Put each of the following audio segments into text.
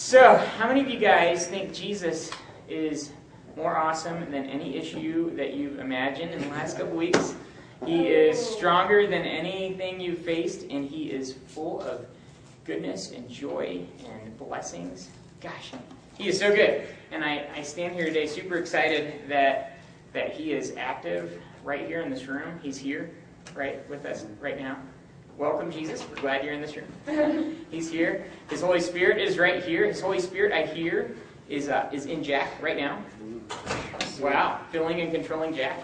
So, how many of you guys think Jesus is more awesome than any issue that you've imagined in the last couple weeks? He is stronger than anything you've faced, and he is full of goodness and joy and blessings. Gosh, he is so good. And I, I stand here today super excited that that he is active right here in this room. He's here, right, with us right now. Welcome, Jesus. We're glad you're in this room. He's here. His Holy Spirit is right here. His Holy Spirit, I hear, is uh, is in Jack right now. Wow, filling and controlling Jack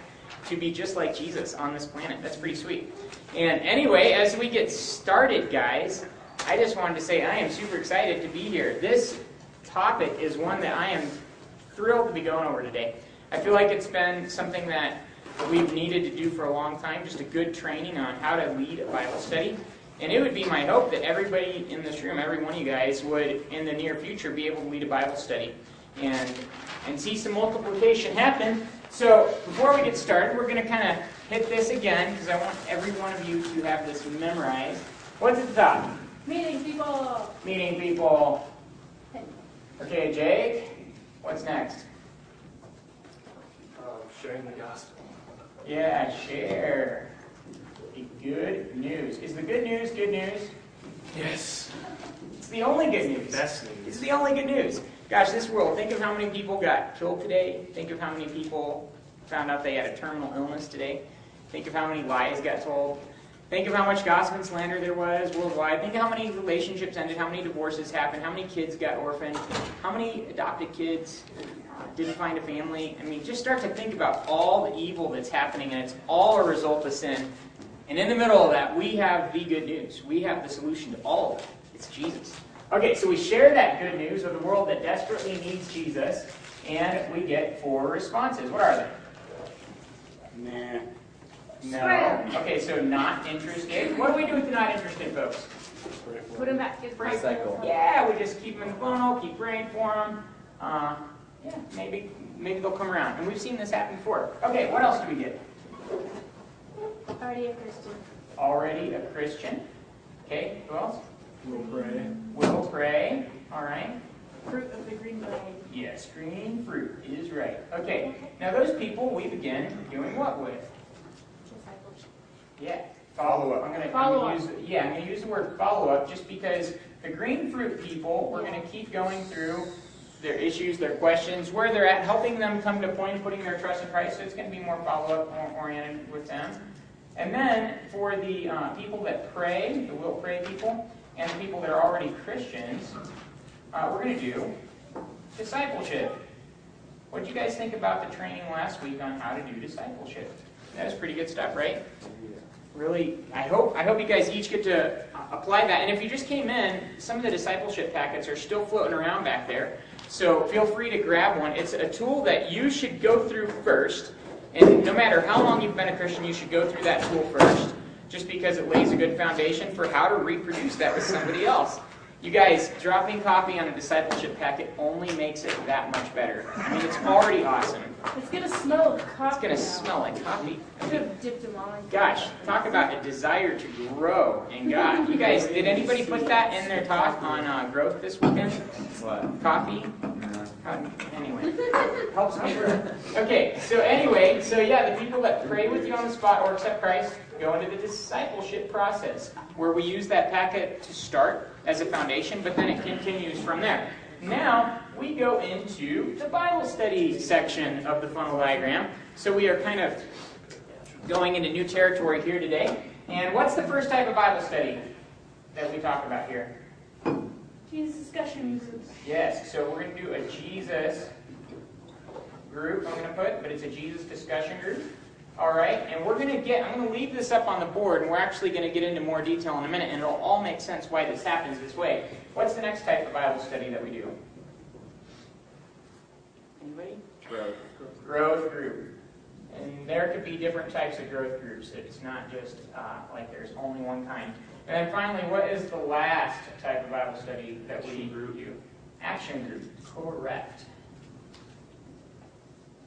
to be just like Jesus on this planet. That's pretty sweet. And anyway, as we get started, guys, I just wanted to say I am super excited to be here. This topic is one that I am thrilled to be going over today. I feel like it's been something that we've needed to do for a long time, just a good training on how to lead a Bible study. And it would be my hope that everybody in this room, every one of you guys, would in the near future be able to lead a Bible study and and see some multiplication happen. So before we get started, we're going to kind of hit this again because I want every one of you to have this memorized. What's at the top? Meeting people. Meeting people. Okay, Jake. What's next? Uh, sharing the gospel. Yeah, share. The good news. Is the good news good news? Yes. It's the only good news. Best It's the only good news. Gosh, this world, think of how many people got killed today. Think of how many people found out they had a terminal illness today. Think of how many lies got told. Think of how much gossip and slander there was worldwide. Think of how many relationships ended, how many divorces happened, how many kids got orphaned, how many adopted kids didn't find a family. I mean, just start to think about all the evil that's happening, and it's all a result of sin. And in the middle of that, we have the good news. We have the solution to all of it. It's Jesus. Okay, so we share that good news with a world that desperately needs Jesus, and we get four responses. What are they? Nah. No. Okay, so not interested. What do we do with the not interested folks? Put them back. Get Recycle. Cycle. Yeah, we just keep them in the funnel, keep praying for them. Uh, yeah, maybe maybe they'll come around. And we've seen this happen before. Okay, what else do we get? Already a Christian. Already a Christian. Okay, who else? We'll pray. Will pray. All right. Fruit of the green vine. Yes, green fruit is right. Okay, now those people we begin doing what with? Discipleship. Yeah, follow up. I'm gonna, I'm gonna up. use yeah, I'm gonna use the word follow up just because the green fruit people, we're gonna keep going through their issues, their questions, where they're at, helping them come to a point of putting their trust in Christ. So it's gonna be more follow up, more oriented with them. And then for the uh, people that pray, the will pray people, and the people that are already Christians, uh, we're gonna do discipleship. What did you guys think about the training last week on how to do discipleship? That was pretty good stuff, right? Really, I hope I hope you guys each get to apply that. And if you just came in, some of the discipleship packets are still floating around back there. So feel free to grab one. It's a tool that you should go through first. And no matter how long you've been a Christian, you should go through that tool first, just because it lays a good foundation for how to reproduce that with somebody else. You guys, dropping copy on a discipleship packet only makes it that much better. I mean, it's already awesome. It's gonna smell like coffee. It's gonna now. smell like coffee. I should have dipped them on. Gosh, talk about a desire to grow in God. You guys, did anybody put that in their talk on uh, growth this weekend? What? Coffee? Anyway, helps me. Okay, so anyway, so yeah, the people that pray with you on the spot or accept Christ go into the discipleship process, where we use that packet to start as a foundation, but then it continues from there. Now, we go into the Bible study section of the funnel diagram. So we are kind of going into new territory here today. And what's the first type of Bible study that we talk about here? Jesus discussion groups. Yes, so we're going to do a Jesus group, I'm going to put, but it's a Jesus discussion group. All right, and we're going to get, I'm going to leave this up on the board, and we're actually going to get into more detail in a minute, and it'll all make sense why this happens this way. What's the next type of Bible study that we do? Anybody? Growth. Growth group. And there could be different types of growth groups. It's not just uh, like there's only one kind. And then finally, what is the last type of Bible study that we group do? Action group. Correct.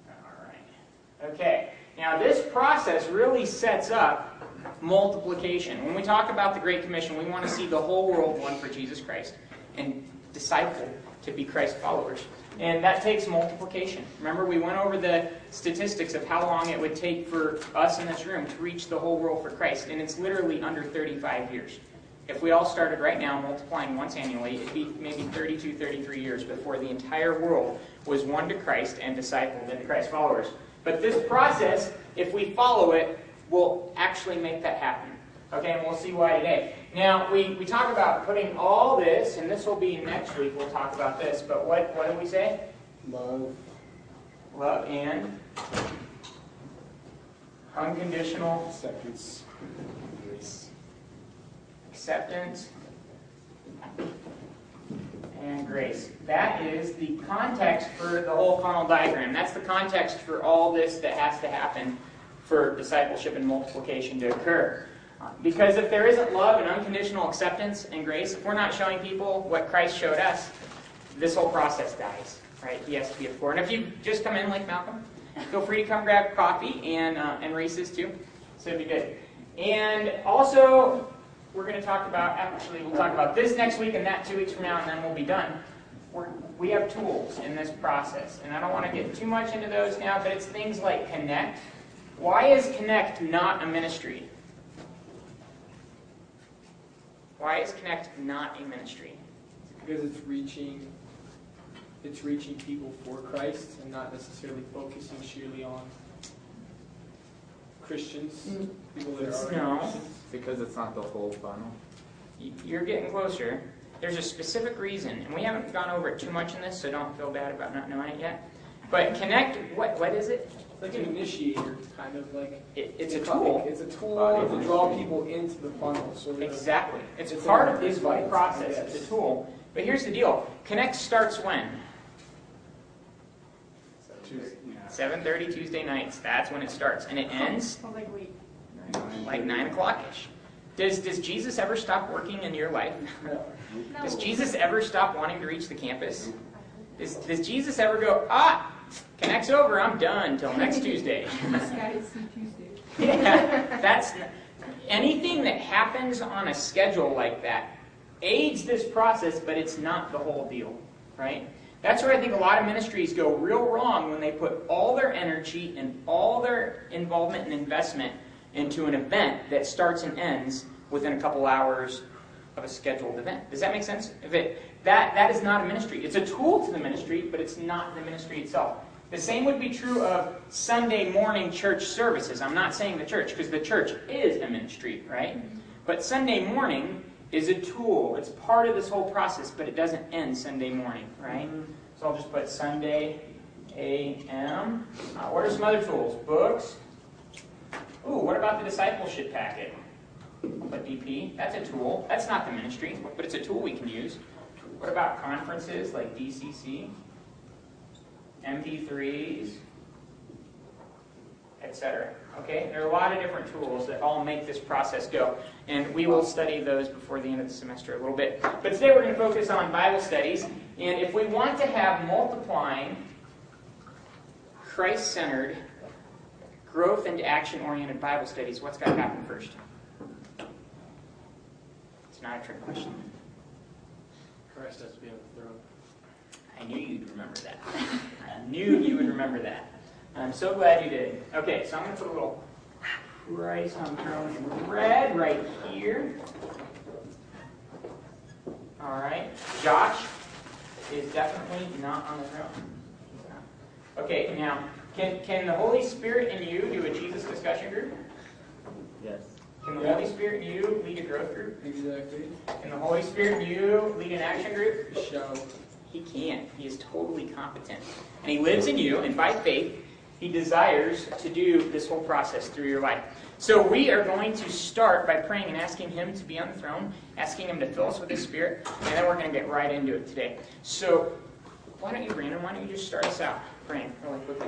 All right. Okay. Now, this process really sets up multiplication. When we talk about the Great Commission, we want to see the whole world one for Jesus Christ. And discipled to be Christ followers. And that takes multiplication. Remember, we went over the statistics of how long it would take for us in this room to reach the whole world for Christ, and it's literally under 35 years. If we all started right now multiplying once annually, it'd be maybe 32, 33 years before the entire world was won to Christ and discipled into Christ followers. But this process, if we follow it, will actually make that happen. Okay, and we'll see why today. Now, we, we talk about putting all this, and this will be next week, we'll talk about this, but what, what did we say? Love. Love and unconditional Acceptance. Grace. Acceptance and grace. That is the context for the whole funnel diagram. That's the context for all this that has to happen for discipleship and multiplication to occur. Because if there isn't love and unconditional acceptance and grace, if we're not showing people what Christ showed us, this whole process dies. Right? He has to be the core. And if you just come in like Malcolm, feel free to come grab coffee and uh, and races too. So it'd be good. And also, we're going to talk about actually we'll talk about this next week and that two weeks from now, and then we'll be done. We're, we have tools in this process, and I don't want to get too much into those now, but it's things like Connect. Why is Connect not a ministry? Why is Connect not a ministry? Because it's reaching, it's reaching people for Christ and not necessarily focusing sheerly on Christians, mm. people that are already No. Christians. Because it's not the whole funnel. You're getting closer. There's a specific reason, and we haven't gone over it too much in this, so don't feel bad about not knowing it yet. But Connect, what, what is it? It's like an initiator, kind of like. it it's a It's tool. It's a tool to draw people into the funnel, sort of. Exactly. It's, It's part of this whole process. It's a tool. But here's the deal. Connect starts when? 7.30 Tuesday nights. That's when it starts. And it ends I like, wait. like 9 o'clock-ish. Does, does Jesus ever stop working in your life? No. No. Does Jesus ever stop wanting to reach the campus? Does, does Jesus ever go, ah, Connect's over, I'm done till next Tuesday? This guy is some Tuesday. yeah, that's anything that happens on a schedule like that aids this process, but it's not the whole deal, right? That's where I think a lot of ministries go real wrong when they put all their energy and all their involvement and investment into an event that starts and ends within a couple hours of a scheduled event. Does that make sense? If it that that is not a ministry. It's a tool to the ministry, but it's not the ministry itself. The same would be true of Sunday morning church services. I'm not saying the church, because the church is a ministry, right? But Sunday morning is a tool. It's part of this whole process, but it doesn't end Sunday morning, right? So I'll just put Sunday a.m. Uh, what are some other tools? Books. Ooh, what about the discipleship packet? But DP, that's a tool. That's not the ministry, but it's a tool we can use. What about conferences like DCC? MP3s, etc. Okay, there are a lot of different tools that all make this process go, and we will study those before the end of the semester a little bit. But today we're going to focus on Bible studies, and if we want to have multiplying, Christ-centered, growth and action-oriented Bible studies, what's got to happen first? It's not a trick question. Christ has to be on the throne. I knew you'd remember that. I knew you would remember that. I'm so glad you did. Okay, so I'm going to put a little Christ on the throne in red right here. All right. Josh is definitely not on the throne. Okay, now, can, can the Holy Spirit in you do a Jesus discussion group? Yes. Can the Holy Spirit in you lead a growth group? Exactly. Can the Holy Spirit in you lead an action group? Show. He can. He is totally competent. And He lives in you, and by faith, He desires to do this whole process through your life. So we are going to start by praying and asking Him to be on the throne, asking Him to fill us with His Spirit, and then we're going to get right into it today. So why don't you, Brandon, why don't you just start us out praying really quickly?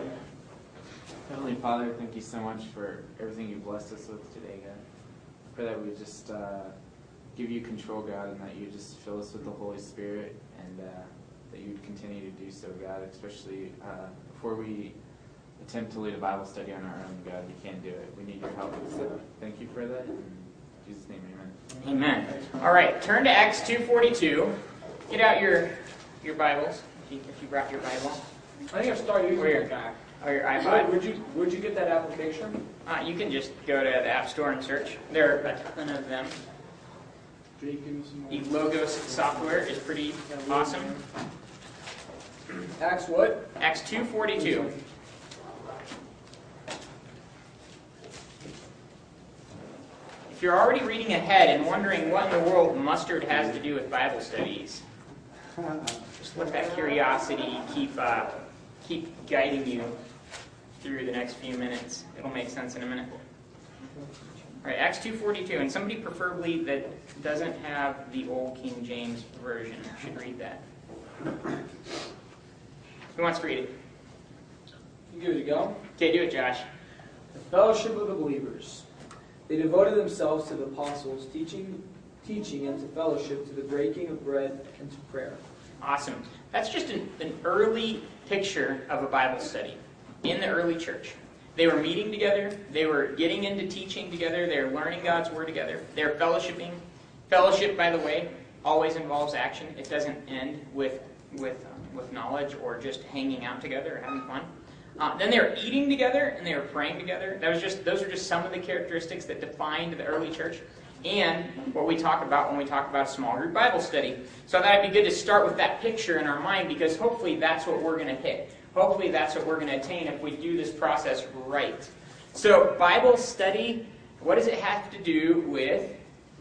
Heavenly Father, thank you so much for everything you blessed us with today, God. I pray that we just uh, give you control, God, and that you just fill us with the Holy Spirit and uh, that you would continue to do so, God, especially uh, before we attempt to lead a Bible study on our own, God. We can't do it. We need your help. So thank you for that. In Jesus' name, amen. Amen. All right, turn to Acts 2.42. get out your your Bibles if you, if you brought your Bible I think I've started using Where? it back. or your Where'd iPod. where'd you, where'd you get that application? Uh, you can just go to the App Store and search. There are a ton of them. Jake, give me some more. The Logos software is pretty awesome. Acts what? Acts 2:42. If you're already reading ahead and wondering what in the world mustard has to do with Bible studies, just let that curiosity keep uh, keep guiding you through the next few minutes. It'll make sense in a minute. All right, Acts 2:42, and somebody preferably that doesn't have the old King James version should read that. Who wants to read it? You give it a go. Okay, do it, Josh. The fellowship of the believers. They devoted themselves to the apostles, teaching, teaching and to fellowship, to the breaking of bread and to prayer. Awesome. That's just an, an early picture of a Bible study in the early church. They were meeting together. They were getting into teaching together. They were learning God's word together. They were fellowshipping. Fellowship, by the way, always involves action. It doesn't end with with um, with knowledge or just hanging out together or having fun. Uh, then they were eating together and they were praying together. That was just those are just some of the characteristics that defined the early church and what we talk about when we talk about a small group Bible study. So I thought it'd be good to start with that picture in our mind because hopefully that's what we're going to hit. Hopefully that's what we're going to attain if we do this process right. So Bible study, what does it have to do with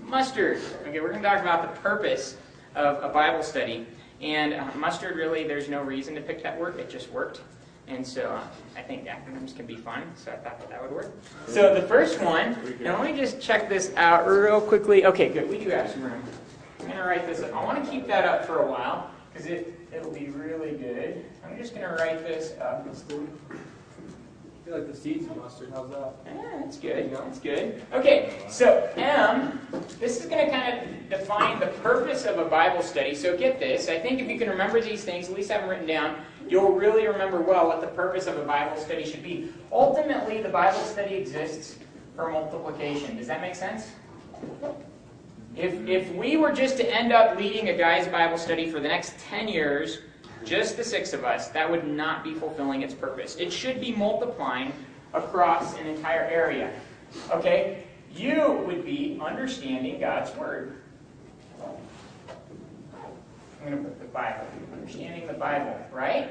mustard? Okay, we're going to talk about the purpose of a Bible study. And uh, mustard, really, there's no reason to pick that word. It just worked. And so uh, I think acronyms can be fun, so I thought that that would work. So the first one, and let me just check this out real quickly. Okay, good. We do have some room. I'm going to write this up. I want to keep that up for a while because it, it'll be really good. I'm just going to write this up. I feel like the seeds of mustard. How's that? Yeah, that's good. It's good. Okay, so M, this is going to kind of define the purpose of a Bible study. So get this. I think if you can remember these things, at least have them written down, you'll really remember well what the purpose of a Bible study should be. Ultimately, the Bible study exists for multiplication. Does that make sense? If, if we were just to end up leading a guy's Bible study for the next 10 years, just the six of us, that would not be fulfilling its purpose. It should be multiplying across an entire area. Okay? You would be understanding God's Word. I'm going to put the Bible. Understanding the Bible, right?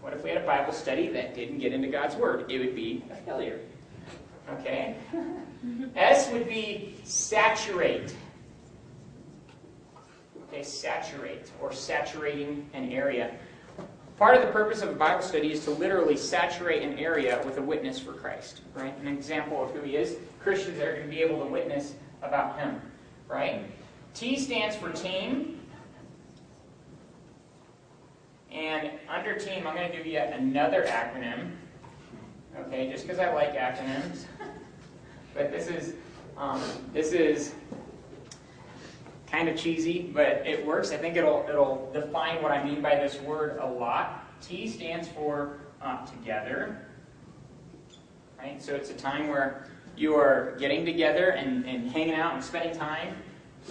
What if we had a Bible study that didn't get into God's Word? It would be a failure. Okay? S would be saturate. Okay, saturate or saturating an area. Part of the purpose of a Bible study is to literally saturate an area with a witness for Christ, right? An example of who he is. Christians are going to be able to witness about him, right? T stands for team. And under team, I'm going to give you another acronym. Okay, just because I like acronyms. but this is um, this is kind of cheesy, but it works. I think it'll it'll define what I mean by this word a lot. T stands for uh, together, right? So it's a time where you are getting together and, and hanging out and spending time,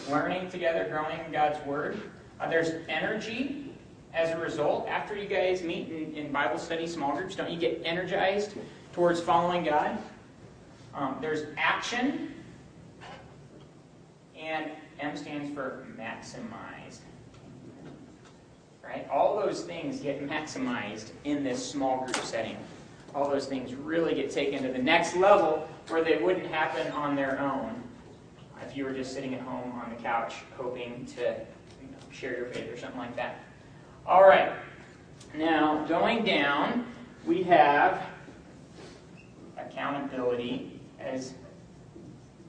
learning together, growing in God's Word. Uh, there's energy as a result. After you guys meet in, in Bible study small groups, don't you get energized towards following God? Um, there's action, and M stands for maximized. Right? All those things get maximized in this small group setting. All those things really get taken to the next level where they wouldn't happen on their own if you were just sitting at home on the couch hoping to you know, share your faith or something like that. All right. Now, going down, we have accountability as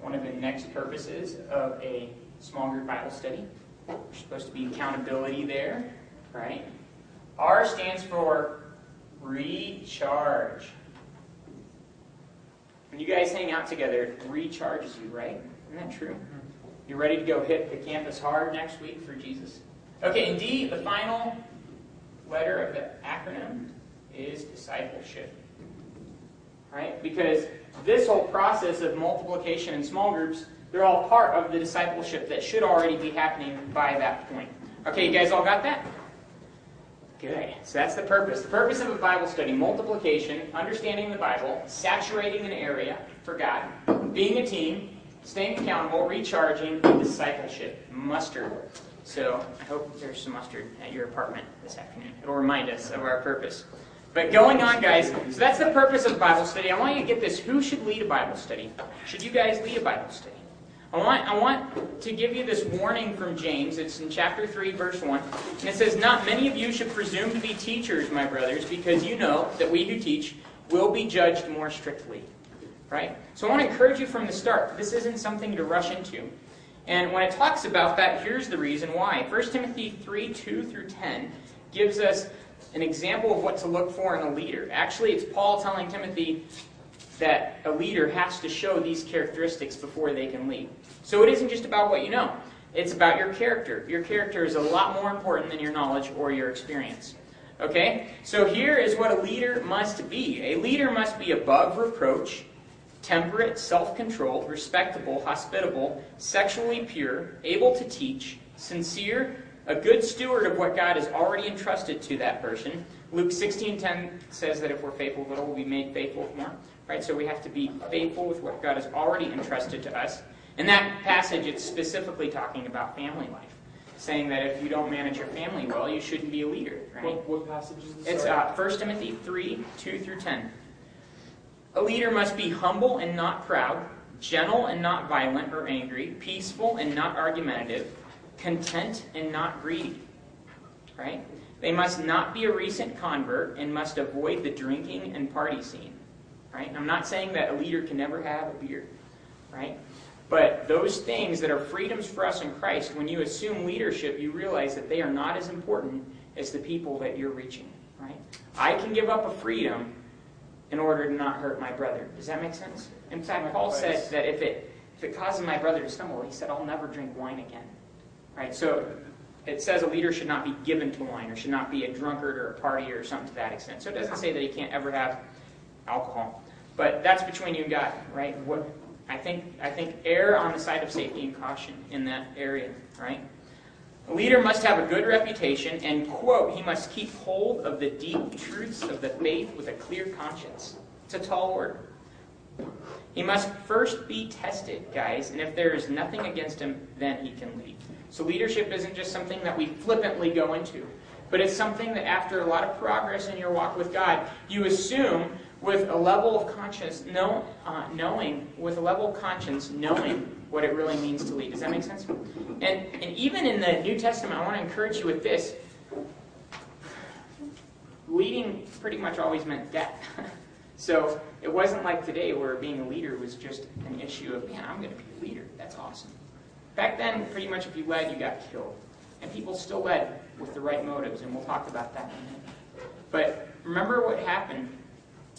one of the next purposes of a small group Bible study. There's supposed to be accountability there, right? R stands for recharge. When you guys hang out together, it recharges you, right? Isn't that true? Mm-hmm. You're ready to go hit the campus hard next week for Jesus? Okay, and D, the final letter of the acronym is discipleship. Right? Because this whole process of multiplication in small groups, they're all part of the discipleship that should already be happening by that point. Okay, you guys all got that? Good. So that's the purpose. The purpose of a Bible study multiplication, understanding the Bible, saturating an area for God, being a team, staying accountable, recharging, discipleship. Mustard. So I hope there's some mustard at your apartment this afternoon. It'll remind us of our purpose. But going on, guys, so that's the purpose of Bible study. I want you to get this. Who should lead a Bible study? Should you guys lead a Bible study? I want, I want to give you this warning from James. It's in chapter 3, verse 1. And it says, Not many of you should presume to be teachers, my brothers, because you know that we who teach will be judged more strictly. Right? So I want to encourage you from the start. This isn't something to rush into. And when it talks about that, here's the reason why. 1 Timothy 3, 2 through 10 gives us an example of what to look for in a leader. Actually, it's Paul telling Timothy that a leader has to show these characteristics before they can lead. So it isn't just about what you know, it's about your character. Your character is a lot more important than your knowledge or your experience. Okay? So here is what a leader must be a leader must be above reproach, temperate, self controlled, respectable, hospitable, sexually pure, able to teach, sincere, a good steward of what God has already entrusted to that person. Luke 16:10 says that if we're faithful little, we'll be made faithful more. Right? So we have to be faithful with what God has already entrusted to us. In that passage, it's specifically talking about family life, saying that if you don't manage your family well, you shouldn't be a leader. Right? What, what passage is this? It's uh, 1 Timothy 3 2 through 10. A leader must be humble and not proud, gentle and not violent or angry, peaceful and not argumentative, content and not greedy. Right? They must not be a recent convert and must avoid the drinking and party scene. Right? I'm not saying that a leader can never have a beer. Right? But those things that are freedoms for us in Christ, when you assume leadership, you realize that they are not as important as the people that you're reaching. Right? I can give up a freedom in order to not hurt my brother. Does that make sense? In fact, Paul said that if it if it causes my brother to stumble, he said, I'll never drink wine again. Right? So it says a leader should not be given to wine or should not be a drunkard or a partier or something to that extent. So it doesn't say that he can't ever have alcohol. But that's between you and God, right? What I think I think err on the side of safety and caution in that area, right? A leader must have a good reputation, and quote, he must keep hold of the deep truths of the faith with a clear conscience. It's a tall order. He must first be tested, guys, and if there is nothing against him, then he can lead. So leadership isn't just something that we flippantly go into, but it's something that after a lot of progress in your walk with God, you assume with a level of conscience, know, uh, knowing, with a level of conscience, knowing what it really means to lead. Does that make sense? And, and even in the New Testament, I want to encourage you with this. Leading pretty much always meant death. so it wasn't like today where being a leader was just an issue of, man, I'm going to be a leader. That's awesome. Back then, pretty much if you led, you got killed. And people still led with the right motives, and we'll talk about that in a minute. But remember what happened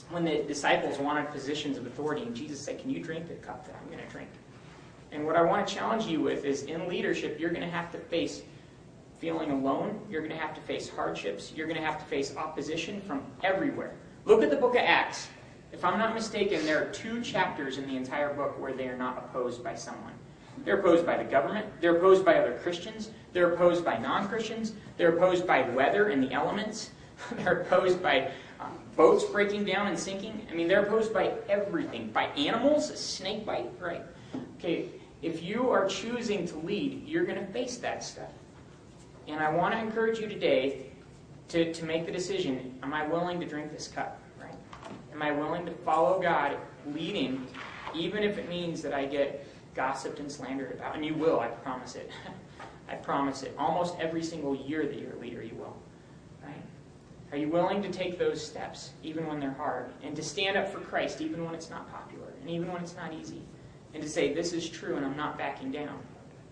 when the disciples wanted positions of authority, and Jesus said, Can you drink the cup that I'm going to drink? And what I want to challenge you with is in leadership, you're going to have to face feeling alone. You're going to have to face hardships. You're going to have to face opposition from everywhere. Look at the book of Acts. If I'm not mistaken, there are two chapters in the entire book where they are not opposed by someone. They're opposed by the government. They're opposed by other Christians. They're opposed by non Christians. They're opposed by weather and the elements. They're opposed by boats breaking down and sinking. I mean, they're opposed by everything. By animals, a snake bite, right? Okay, if you are choosing to lead, you're going to face that stuff. And I want to encourage you today to, to make the decision am I willing to drink this cup? Right? Am I willing to follow God leading, even if it means that I get gossiped and slandered about? And you will, I promise it. I promise it. Almost every single year that you're a leader, you will. Are you willing to take those steps, even when they're hard, and to stand up for Christ, even when it's not popular, and even when it's not easy, and to say, This is true, and I'm not backing down?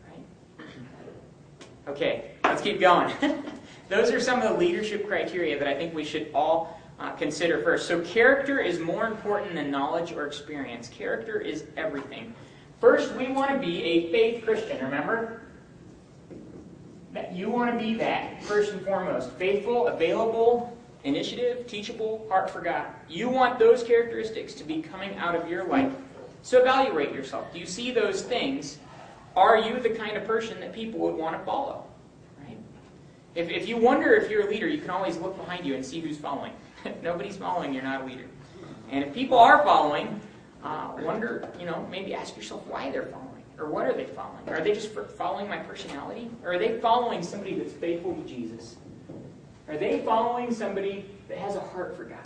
Right? Okay, let's keep going. those are some of the leadership criteria that I think we should all uh, consider first. So, character is more important than knowledge or experience. Character is everything. First, we want to be a faith Christian, remember? That you want to be that, first and foremost. Faithful, available, initiative, teachable, heart for God. You want those characteristics to be coming out of your life. So evaluate yourself. Do you see those things? Are you the kind of person that people would want to follow? Right? If, if you wonder if you're a leader, you can always look behind you and see who's following. if nobody's following, you're not a leader. And if people are following, uh, wonder, you know, maybe ask yourself why they're following. Or what are they following? Are they just following my personality? Or are they following somebody that's faithful to Jesus? Are they following somebody that has a heart for God?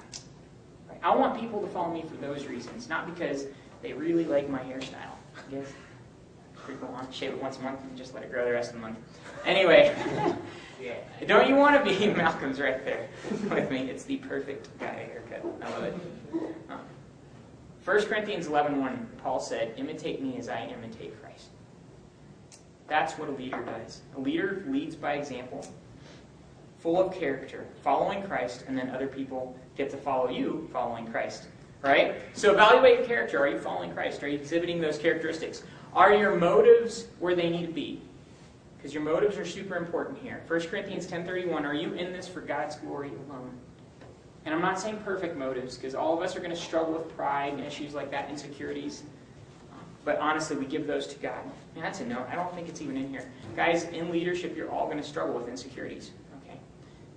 Right? I want people to follow me for those reasons, not because they really like my hairstyle. I guess pretty cool. Shave it once a month and just let it grow the rest of the month. Anyway, don't you want to be Malcolm's right there with me? It's the perfect guy haircut. I love it. Um, 1 Corinthians 11.1, Paul said, imitate me as I imitate Christ. That's what a leader does. A leader leads by example, full of character, following Christ, and then other people get to follow you following Christ. Right? So evaluate your character. Are you following Christ? Are you exhibiting those characteristics? Are your motives where they need to be? Because your motives are super important here. 1 Corinthians 10.31, are you in this for God's glory alone? And I'm not saying perfect motives, because all of us are going to struggle with pride and issues like that, insecurities. But honestly, we give those to God. And that's a note. I don't think it's even in here. Guys, in leadership, you're all going to struggle with insecurities. Okay?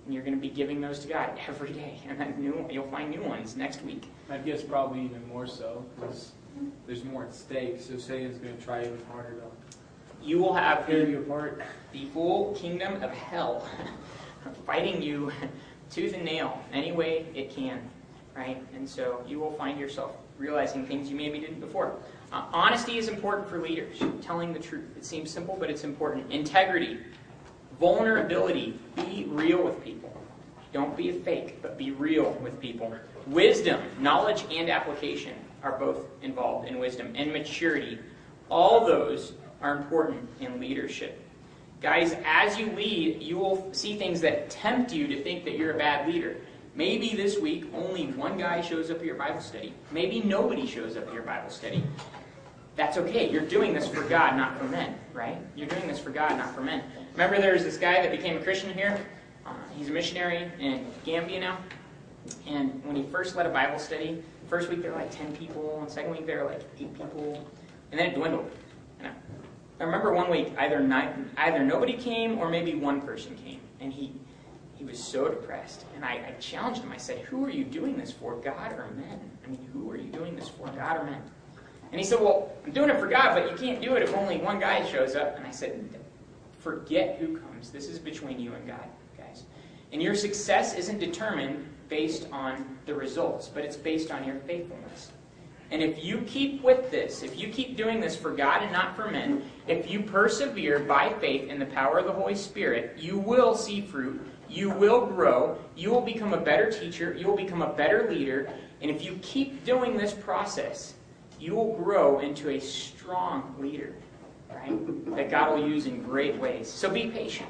And you're going to be giving those to God every day. And then new, you'll find new ones next week. I guess probably even more so, because there's more at stake, so Satan's going to try even harder to You will have tear you apart. the full kingdom of hell fighting you tooth and nail any way it can. Right? And so you will find yourself realizing things you maybe didn't before. Uh, honesty is important for leaders, telling the truth. It seems simple, but it's important. Integrity, vulnerability, be real with people. Don't be a fake, but be real with people. Wisdom, knowledge, and application are both involved in wisdom. And maturity, all those are important in leadership. Guys, as you lead, you will see things that tempt you to think that you're a bad leader. Maybe this week only one guy shows up at your Bible study. Maybe nobody shows up at your Bible study. That's okay. You're doing this for God, not for men, right? You're doing this for God, not for men. Remember, there was this guy that became a Christian here. Uh, he's a missionary in Gambia now. And when he first led a Bible study, first week there were like 10 people, and second week there were like 8 people, and then it dwindled. I, remember one week either not, either nobody came or maybe one person came, and he he was so depressed. And I, I challenged him. I said, "Who are you doing this for, God or men? I mean, who are you doing this for, God or men?" And he said, Well, I'm doing it for God, but you can't do it if only one guy shows up. And I said, Forget who comes. This is between you and God, guys. And your success isn't determined based on the results, but it's based on your faithfulness. And if you keep with this, if you keep doing this for God and not for men, if you persevere by faith in the power of the Holy Spirit, you will see fruit. You will grow. You will become a better teacher. You will become a better leader. And if you keep doing this process, you will grow into a strong leader, right? That God will use in great ways. So be patient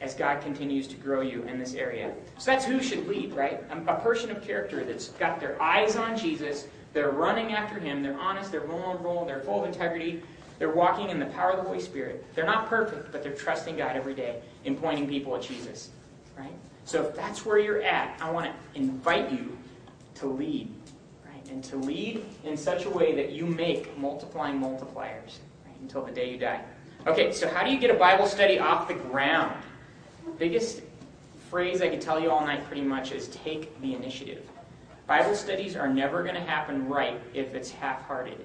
as God continues to grow you in this area. So that's who should lead, right? Um, a person of character that's got their eyes on Jesus, they're running after Him, they're honest, they're vulnerable, they're full of integrity, they're walking in the power of the Holy Spirit. They're not perfect, but they're trusting God every day in pointing people at Jesus, right? So if that's where you're at, I want to invite you to lead right? and to lead in such a way that you make multiplying multipliers right, until the day you die. Okay, so how do you get a Bible study off the ground? Biggest phrase I could tell you all night pretty much is take the initiative. Bible studies are never going to happen right if it's half hearted.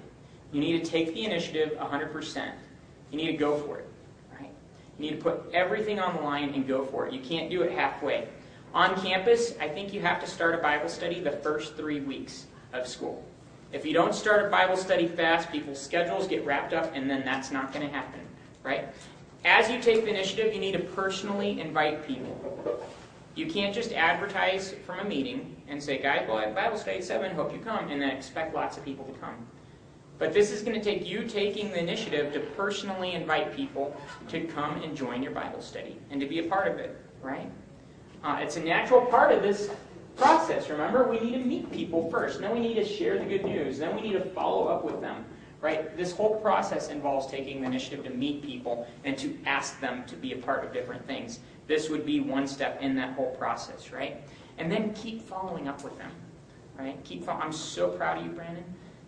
You need to take the initiative 100%. You need to go for it. Right? You need to put everything on the line and go for it. You can't do it halfway. On campus, I think you have to start a Bible study the first three weeks of school. If you don't start a Bible study fast, people's schedules get wrapped up, and then that's not going to happen, right? As you take the initiative, you need to personally invite people. You can't just advertise from a meeting and say, guys, well, I have Bible study at 7, hope you come, and then expect lots of people to come. But this is going to take you taking the initiative to personally invite people to come and join your Bible study and to be a part of it, right? Uh, it's a natural part of this process. Remember, we need to meet people first. Then we need to share the good news. Then we need to follow up with them. Right? This whole process involves taking the initiative to meet people and to ask them to be a part of different things. This would be one step in that whole process, right? And then keep following up with them. Right? Keep fo- I'm so proud of you, Brandon.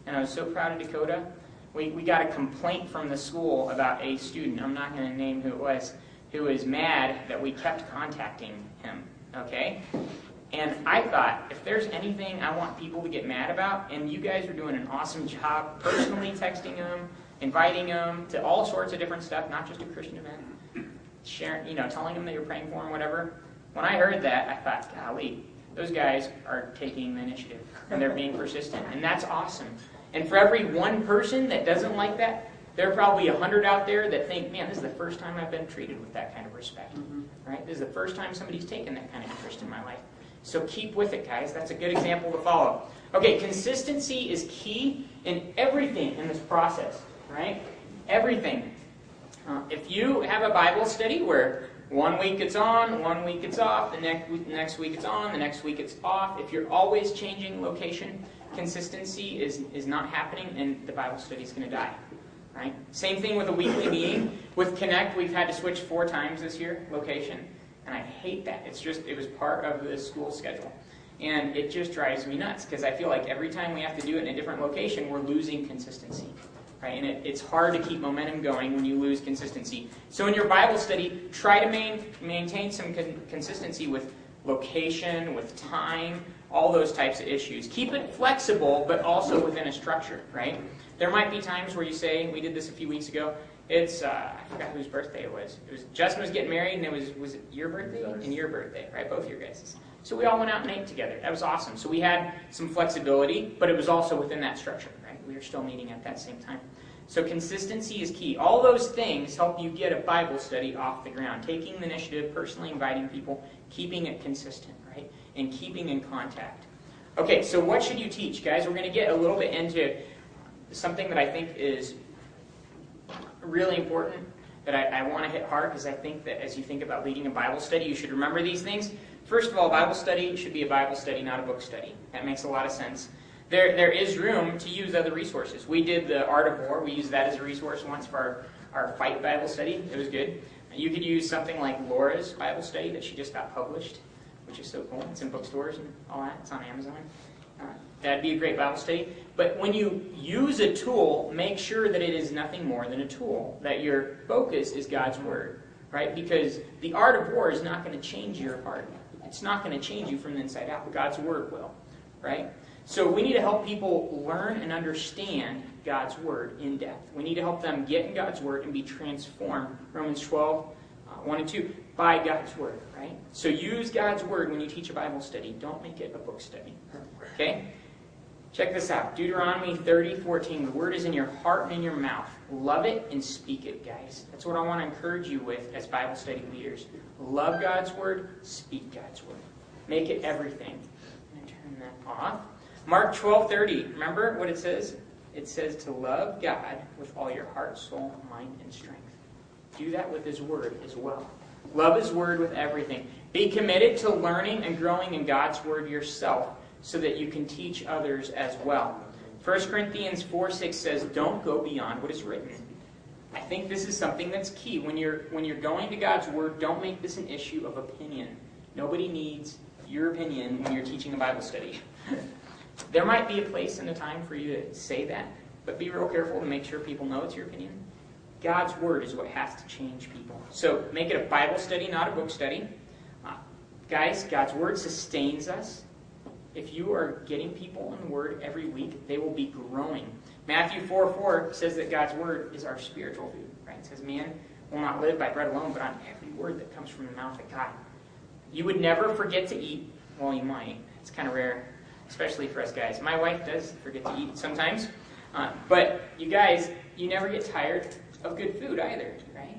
And I'm so proud of Dakota. We, we got a complaint from the school about a student. I'm not going to name who it was. who is mad that we kept contacting him. Okay? And I thought, if there's anything I want people to get mad about, and you guys are doing an awesome job personally texting them, inviting them to all sorts of different stuff, not just a Christian event, sharing, you know, telling them that you're praying for them, whatever. When I heard that, I thought, golly, those guys are taking the initiative and they're being persistent, and that's awesome. And for every one person that doesn't like that, there are probably a hundred out there that think, man, this is the first time I've been treated with that kind of respect. Mm-hmm. Right? This is the first time somebody's taken that kind of interest in my life. So keep with it, guys. That's a good example to follow. Okay, consistency is key in everything in this process, right? Everything. Uh, if you have a Bible study where one week it's on, one week it's off, the next week, next week it's on, the next week it's off, if you're always changing location, consistency is, is not happening and the Bible study is going to die. Right? Same thing with a weekly meeting. With Connect, we've had to switch four times this year, location. And I hate that. It's just, it was part of the school schedule. And it just drives me nuts because I feel like every time we have to do it in a different location, we're losing consistency. Right? And it, it's hard to keep momentum going when you lose consistency. So in your Bible study, try to main, maintain some con- consistency with location, with time, all those types of issues. Keep it flexible, but also within a structure, right? There might be times where you say, we did this a few weeks ago, it's, uh, I forgot whose birthday it was. It was Justin was getting married, and it was, was it your birthday? And your birthday, right? Both your guys'. So we all went out and ate together. That was awesome. So we had some flexibility, but it was also within that structure, right? We were still meeting at that same time. So consistency is key. All those things help you get a Bible study off the ground. Taking the initiative, personally inviting people, keeping it consistent, right? And keeping in contact. Okay, so what should you teach, guys? We're going to get a little bit into something that I think is really important that I, I want to hit hard because I think that as you think about leading a Bible study, you should remember these things. First of all, Bible study should be a Bible study, not a book study. That makes a lot of sense. There, there is room to use other resources. We did the Art of War. We used that as a resource once for our, our fight Bible study. It was good. You could use something like Laura's Bible study that she just got published, which is so cool. It's in bookstores and all that. It's on Amazon. Uh, that'd be a great Bible study. But when you use a tool, make sure that it is nothing more than a tool, that your focus is God's Word, right? Because the art of war is not going to change your heart. It's not going to change you from the inside out. God's Word will, right? So we need to help people learn and understand God's Word in depth. We need to help them get in God's Word and be transformed. Romans 12, uh, 1 and 2, by God's Word, right? So use God's Word when you teach a Bible study. Don't make it a book study. Okay? Check this out. Deuteronomy 30, 14. The Word is in your heart and in your mouth. Love it and speak it, guys. That's what I want to encourage you with as Bible study leaders. Love God's Word, speak God's Word. Make it everything. I'm going to turn that off. Mark 12, 30. Remember what it says? It says to love God with all your heart, soul, mind, and strength. Do that with His Word as well. Love His Word with everything. Be committed to learning and growing in God's Word yourself so that you can teach others as well. 1 Corinthians 4 6 says, Don't go beyond what is written. I think this is something that's key. When you're, when you're going to God's Word, don't make this an issue of opinion. Nobody needs your opinion when you're teaching a Bible study. there might be a place and a time for you to say that, but be real careful to make sure people know it's your opinion. God's Word is what has to change people. So make it a Bible study, not a book study. Uh, guys, God's Word sustains us. If you are getting people in the Word every week, they will be growing. Matthew 4 4 says that God's Word is our spiritual food. Right? It says, Man will not live by bread alone, but on every word that comes from the mouth of God. You would never forget to eat. Well, you might. It's kind of rare, especially for us guys. My wife does forget to eat sometimes. Uh, but you guys, you never get tired of good food either, right?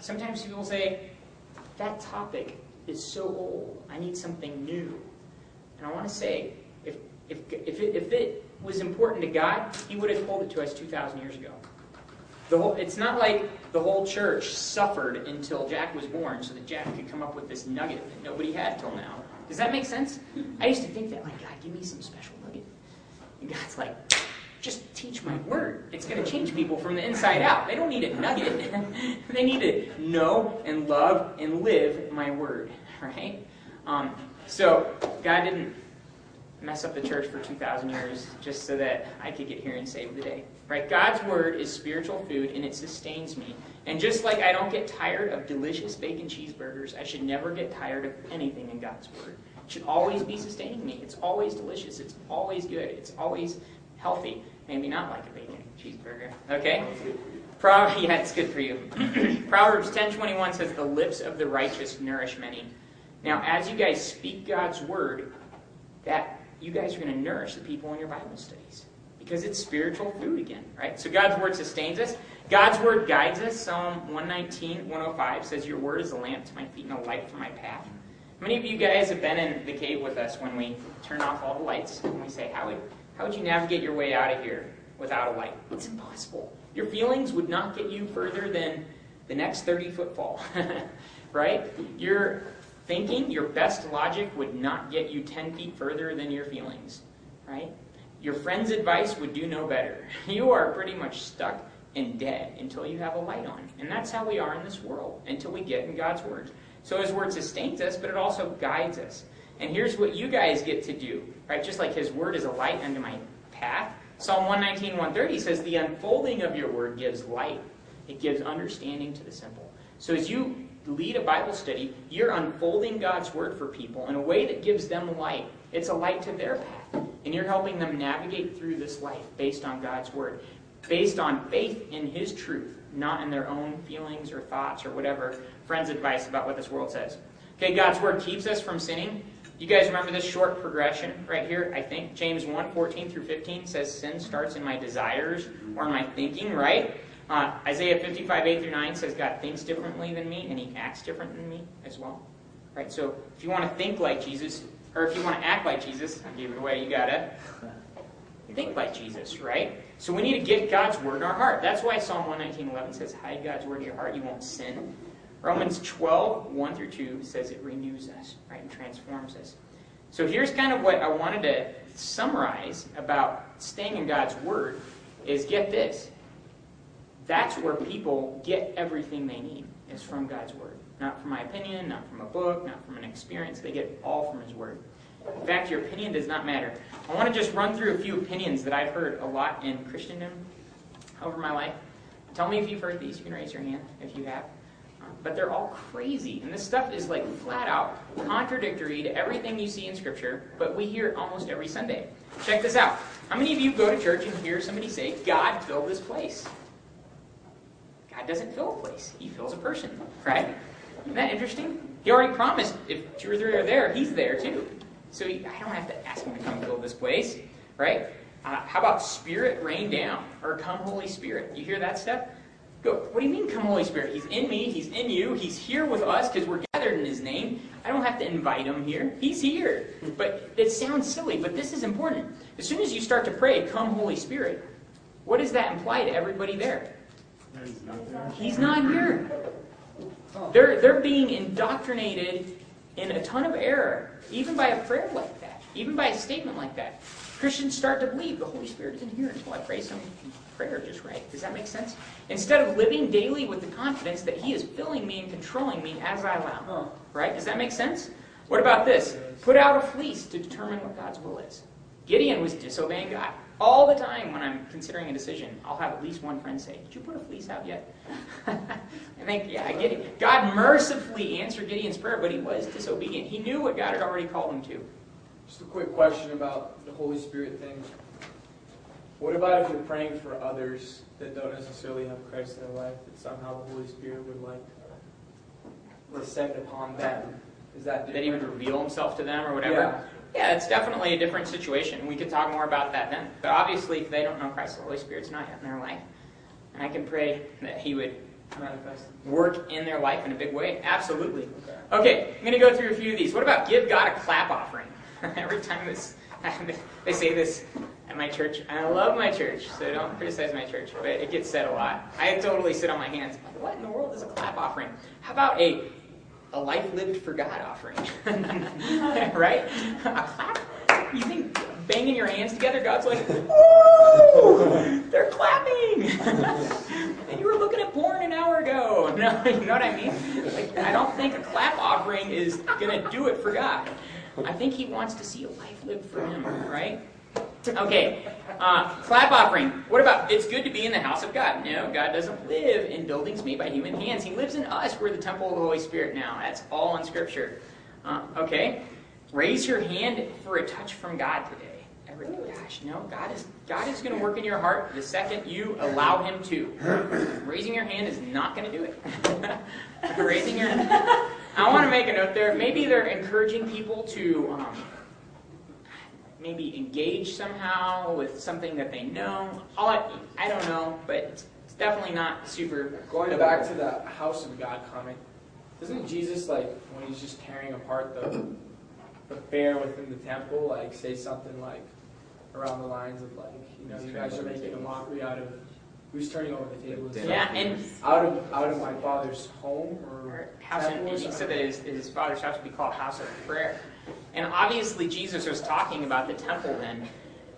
Sometimes people say, that topic is so old. I need something new. And I want to say, if, if, if, it, was important to God, He would have told it to us 2,000 years ago. The whole, it's not like the whole church suffered until Jack was born so that Jack could come up with this nugget that nobody had till now. Does that make sense? I used to think that, like, God, give me some special nugget. And God's like, just teach my word. It's going to change people from the inside out. They don't need a nugget. they need to know and love and live my word, right? Um, so God didn't mess up the church for 2,000 years just so that I could get here and save the day. Right? God's word is spiritual food and it sustains me. And just like I don't get tired of delicious bacon cheeseburgers, I should never get tired of anything in God's word. It should always be sustaining me. It's always delicious. It's always good. It's always healthy. Maybe not like a bacon cheeseburger. Okay? Pro- yeah, it's good for you. Proverbs 10:21 says, "The lips of the righteous nourish many." Now, as you guys speak God's word, that you guys are going to nourish the people in your Bible studies because it's spiritual food again, right? So God's word sustains us. God's word guides us. Psalm 119, 105 says, Your word is a lamp to my feet and a light for my path. Many of you guys have been in the cave with us when we turn off all the lights and we say, How would, how would you navigate your way out of here without a light? It's impossible. Your feelings would not get you further than the next 30 foot fall, right? Your thinking, your best logic would not get you 10 feet further than your feelings, right? Your friend's advice would do no better. You are pretty much stuck and dead until you have a light on. And that's how we are in this world, until we get in God's Word. So His Word sustains us, but it also guides us. And here's what you guys get to do, right? Just like His Word is a light unto my path. Psalm 119, 130 says, The unfolding of your Word gives light. It gives understanding to the simple. So as you lead a Bible study, you're unfolding God's Word for people in a way that gives them light. It's a light to their path. And you're helping them navigate through this life based on God's Word, based on faith in His truth, not in their own feelings or thoughts or whatever friends' advice about what this world says. Okay, God's Word keeps us from sinning. You guys remember this short progression right here? I think James 1 14 through 15 says sin starts in my desires or in my thinking, right? Uh, Isaiah 55, 8 through 9 says God thinks differently than me and he acts different than me as well. Right? So if you want to think like Jesus, or if you want to act like Jesus, I gave it away, you got it. Think like Jesus, right? So we need to get God's word in our heart. That's why Psalm 119, 11 says, hide God's word in your heart, you won't sin. Romans 12, 1 through 2 says it renews us, right, and transforms us. So here's kind of what I wanted to summarize about staying in God's word is get this that's where people get everything they need is from God's word. Not from my opinion, not from a book, not from an experience. They get all from his word. In fact, your opinion does not matter. I want to just run through a few opinions that I've heard a lot in Christendom over my life. Tell me if you've heard these. You can raise your hand if you have. Um, but they're all crazy. And this stuff is like flat out contradictory to everything you see in Scripture, but we hear it almost every Sunday. Check this out. How many of you go to church and hear somebody say, God filled this place? God doesn't fill a place. He fills a person, right? Isn't that interesting? He already promised if two or three are there, he's there too. So he, I don't have to ask him to come fill this place, right? Uh, how about Spirit rain down or come Holy Spirit? You hear that stuff? Go, what do you mean come Holy Spirit? He's in me, he's in you, he's here with us because we're gathered in his name. I don't have to invite him here. He's here. But it sounds silly, but this is important. As soon as you start to pray, come Holy Spirit, what does that imply to everybody there? He's not here. They're, they're being indoctrinated in a ton of error, even by a prayer like that, even by a statement like that. Christians start to believe the Holy Spirit isn't here until I pray some prayer just right. Does that make sense? Instead of living daily with the confidence that He is filling me and controlling me as I allow. Right? Does that make sense? What about this? Put out a fleece to determine what God's will is. Gideon was disobeying God. All the time when I'm considering a decision, I'll have at least one friend say, Did you put a fleece out yet? I think, yeah, I get it. God mercifully answered Gideon's prayer, but he was disobedient. He knew what God had already called him to. Just a quick question about the Holy Spirit thing. What about if you're praying for others that don't necessarily have Christ in their life, that somehow the Holy Spirit would like descend upon them? Is that That he would reveal himself to them or whatever. Yeah. Yeah, it's definitely a different situation. We could talk more about that then. But obviously, if they don't know Christ, the Holy Spirit's not yet in their life. And I can pray that he would work in their life in a big way. Absolutely. Okay. Okay, I'm going to go through a few of these. What about give God a clap offering? Every time this, they say this at my church, and I love my church, so don't criticize my church, but it gets said a lot. I totally sit on my hands. What in the world is a clap offering? How about a a life lived for God offering? right? A clap? You think banging your hands together, God's like, woo! They're clapping! and you were looking at porn an hour ago. No, you know what I mean? Like, I don't think a clap offering is going to do it for God. I think he wants to see a life lived for him, right? Okay, uh, clap offering. What about it's good to be in the house of God? No, God doesn't live in buildings made by human hands. He lives in us. We're the temple of the Holy Spirit now. That's all in Scripture. Uh, okay, raise your hand for a touch from God today. Every, gosh, no, God is God is going to work in your heart the second you allow Him to. Raising your hand is not going to do it. Raising your, I want to make a note there. Maybe they're encouraging people to. Um, maybe engage somehow with something that they know. All I, I don't know, but it's, it's definitely not super. Going back to the house of God comment, doesn't Jesus like when he's just tearing apart the the fair within the temple, like say something like around the lines of like, you know, you guys are making a mockery out of who's turning over the table. and Yeah, and out of out of my father's home or or house of, temple or and he said that his, his father's house would be called house of prayer. And obviously Jesus was talking about the temple then,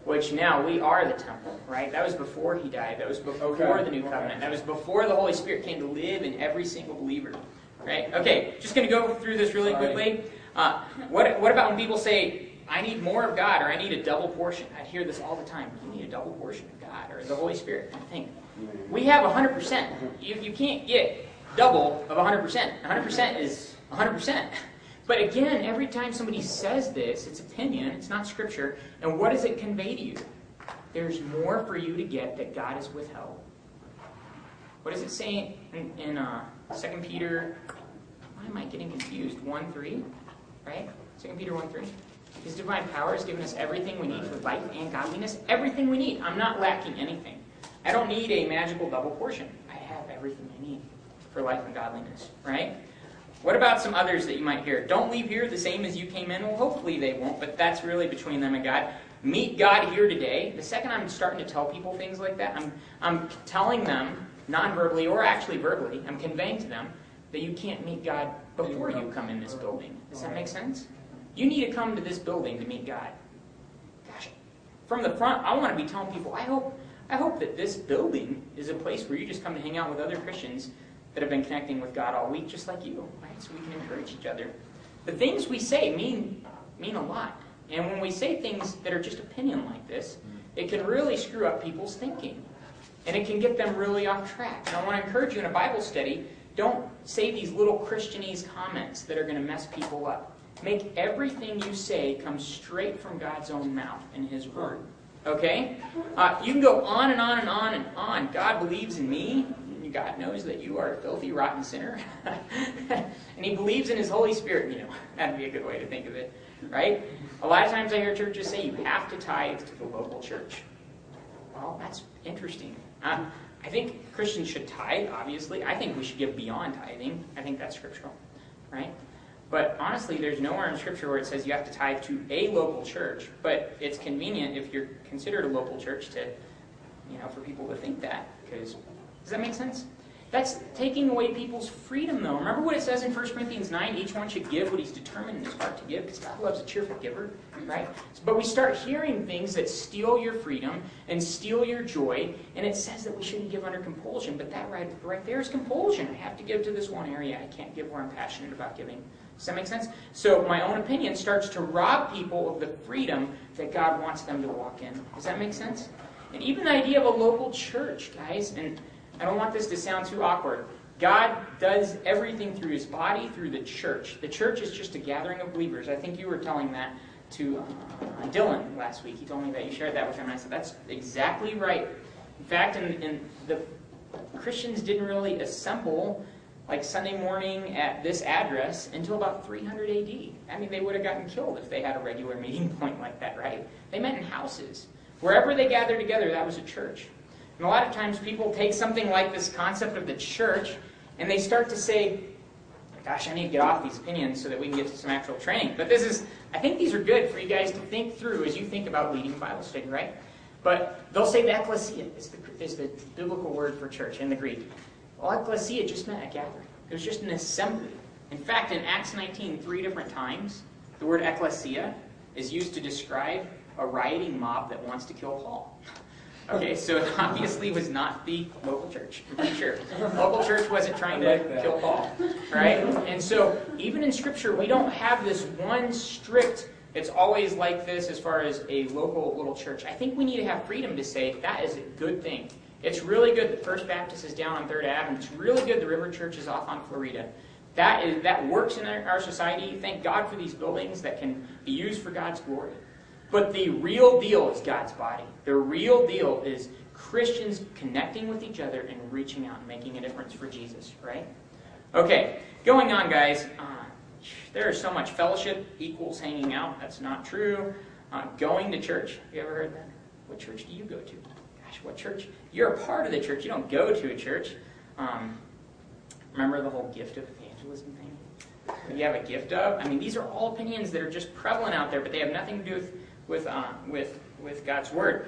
which now we are the temple, right? That was before he died. That was before Okay. the new covenant. That was before the Holy Spirit came to live in every single believer, right? Okay, just going to go through this really Sorry. quickly. Uh, what, what about when people say, I need more of God or I need a double portion? I hear this all the time. You need a double portion of God or the Holy Spirit. I think we have 100%. You, you can't get double of 100%. 100% is 100%. But again, every time somebody says this, it's opinion, it's not scripture. And what does it convey to you? There's more for you to get that God has withheld. What does it say in, in uh, 2 Peter? Why am I getting confused? 1 3, right? 2 Peter 1 3. His divine power has given us everything we need for life and godliness. Everything we need. I'm not lacking anything. I don't need a magical double portion. I have everything I need for life and godliness, right? What about some others that you might hear? Don't leave here the same as you came in. Well, hopefully they won't, but that's really between them and God. Meet God here today. The second I'm starting to tell people things like that, I'm, I'm telling them, non verbally or actually verbally, I'm conveying to them that you can't meet God before you come in this building. Does that make sense? You need to come to this building to meet God. Gosh, from the front, I want to be telling people, I hope, I hope that this building is a place where you just come to hang out with other Christians that have been connecting with God all week, just like you, right? So we can encourage each other. The things we say mean mean a lot, and when we say things that are just opinion like this, it can really screw up people's thinking, and it can get them really off track. And I want to encourage you in a Bible study, don't say these little Christianese comments that are going to mess people up. Make everything you say come straight from God's own mouth and His Word. Okay? Uh, you can go on and on and on and on. God believes in me. God knows that you are a filthy, rotten sinner. and He believes in His Holy Spirit. You know, that'd be a good way to think of it. Right? A lot of times I hear churches say you have to tithe to the local church. Well, that's interesting. Uh, I think Christians should tithe, obviously. I think we should give beyond tithing. I think that's scriptural. Right? But honestly, there's nowhere in Scripture where it says you have to tithe to a local church. But it's convenient if you're considered a local church to, you know, for people to think that. Because does that make sense? That's taking away people's freedom, though. Remember what it says in 1 Corinthians 9? Each one should give what he's determined in his heart to give, because God loves a cheerful giver, right? But we start hearing things that steal your freedom and steal your joy, and it says that we shouldn't give under compulsion. But that right, right there is compulsion. I have to give to this one area. I can't give where I'm passionate about giving. Does that make sense? So my own opinion starts to rob people of the freedom that God wants them to walk in. Does that make sense? And even the idea of a local church, guys, and I don't want this to sound too awkward. God does everything through his body, through the church. The church is just a gathering of believers. I think you were telling that to uh, Dylan last week. He told me that you shared that with him, and I said, that's exactly right. In fact, in, in the Christians didn't really assemble like Sunday morning at this address until about 300 AD. I mean, they would have gotten killed if they had a regular meeting point like that, right? They met in houses. Wherever they gathered together, that was a church. And a lot of times people take something like this concept of the church and they start to say, gosh, I need to get off these opinions so that we can get to some actual training. But this is, I think these are good for you guys to think through as you think about leading Bible study, right? But they'll say the ecclesia is the, is the biblical word for church in the Greek. Well, ecclesia just meant a gathering. It was just an assembly. In fact, in Acts 19, three different times, the word ecclesia is used to describe a rioting mob that wants to kill Paul. Okay, so it obviously was not the local church. I'm pretty sure. Local church wasn't trying like to that. kill Paul, right? And so even in Scripture, we don't have this one strict. It's always like this as far as a local little church. I think we need to have freedom to say that is a good thing. It's really good that First Baptist is down on Third Avenue. it's really good the River Church is off on Florida. That is that works in our, our society. Thank God for these buildings that can be used for God's glory. But the real deal is God's body. The real deal is Christians connecting with each other and reaching out and making a difference for Jesus, right? Okay, going on, guys. Uh, there is so much fellowship equals hanging out. That's not true. Uh, going to church. You ever heard that? What church do you go to? Gosh, what church? You're a part of the church. You don't go to a church. Um, remember the whole gift of evangelism thing? You have a gift of? I mean, these are all opinions that are just prevalent out there, but they have nothing to do with with uh, with with God's word.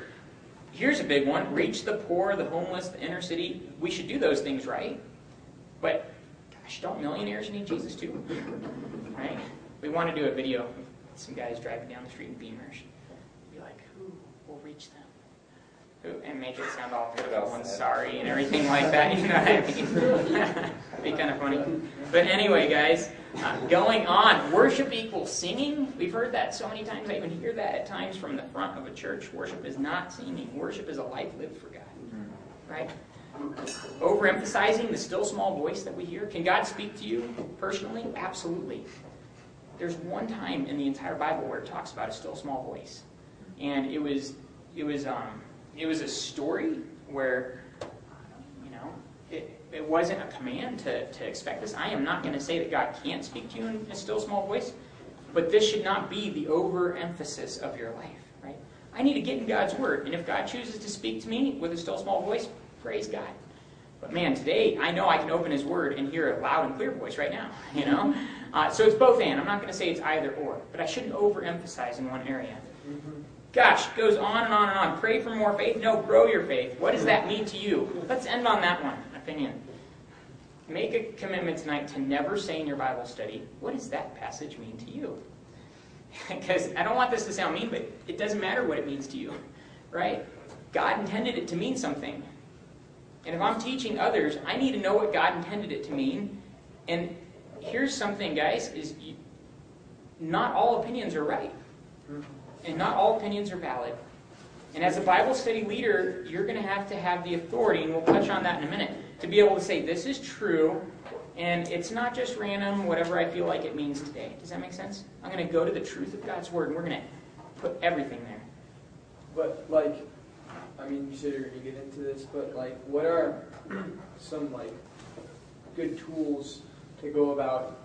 Here's a big one: reach the poor, the homeless, the inner city. We should do those things, right? But gosh, don't millionaires need Jesus too? Right? We want to do a video of some guys driving down the street in Beamers. Be like, who will reach them? And make it sound all pitiful and sorry and everything like that. You know what I mean? Be kind of funny. But anyway, guys, uh, going on, worship equals singing. We've heard that so many times. I even hear that at times from the front of a church. Worship is not singing. Worship is a life lived for God. Right? Overemphasizing the still small voice that we hear. Can God speak to you personally? Absolutely. There's one time in the entire Bible where it talks about a still small voice, and it was it was um, it was a story where you know it, it wasn't a command to, to expect this. I am not going to say that God can't speak to you in a still small voice, but this should not be the overemphasis of your life, right? I need to get in God's word, and if God chooses to speak to me with a still small voice, praise God. But man, today I know I can open His Word and hear a loud and clear voice right now. You know, uh, so it's both and. I'm not going to say it's either or, but I shouldn't overemphasize in one area. Gosh, goes on and on and on. Pray for more faith. No, grow your faith. What does that mean to you? Let's end on that one. Opinion. Make a commitment tonight to never say in your Bible study, "What does that passage mean to you?" Because I don't want this to sound mean, but it doesn't matter what it means to you, right? God intended it to mean something. And if I'm teaching others, I need to know what God intended it to mean. And here's something, guys, is you, not all opinions are right. And not all opinions are valid. And as a Bible study leader, you're going to have to have the authority, and we'll touch on that in a minute, to be able to say, this is true, and it's not just random, whatever I feel like it means today. Does that make sense? I'm going to go to the truth of God's Word, and we're going to put everything there. But like, I mean, you said you're gonna get into this, but like, what are some like good tools to go about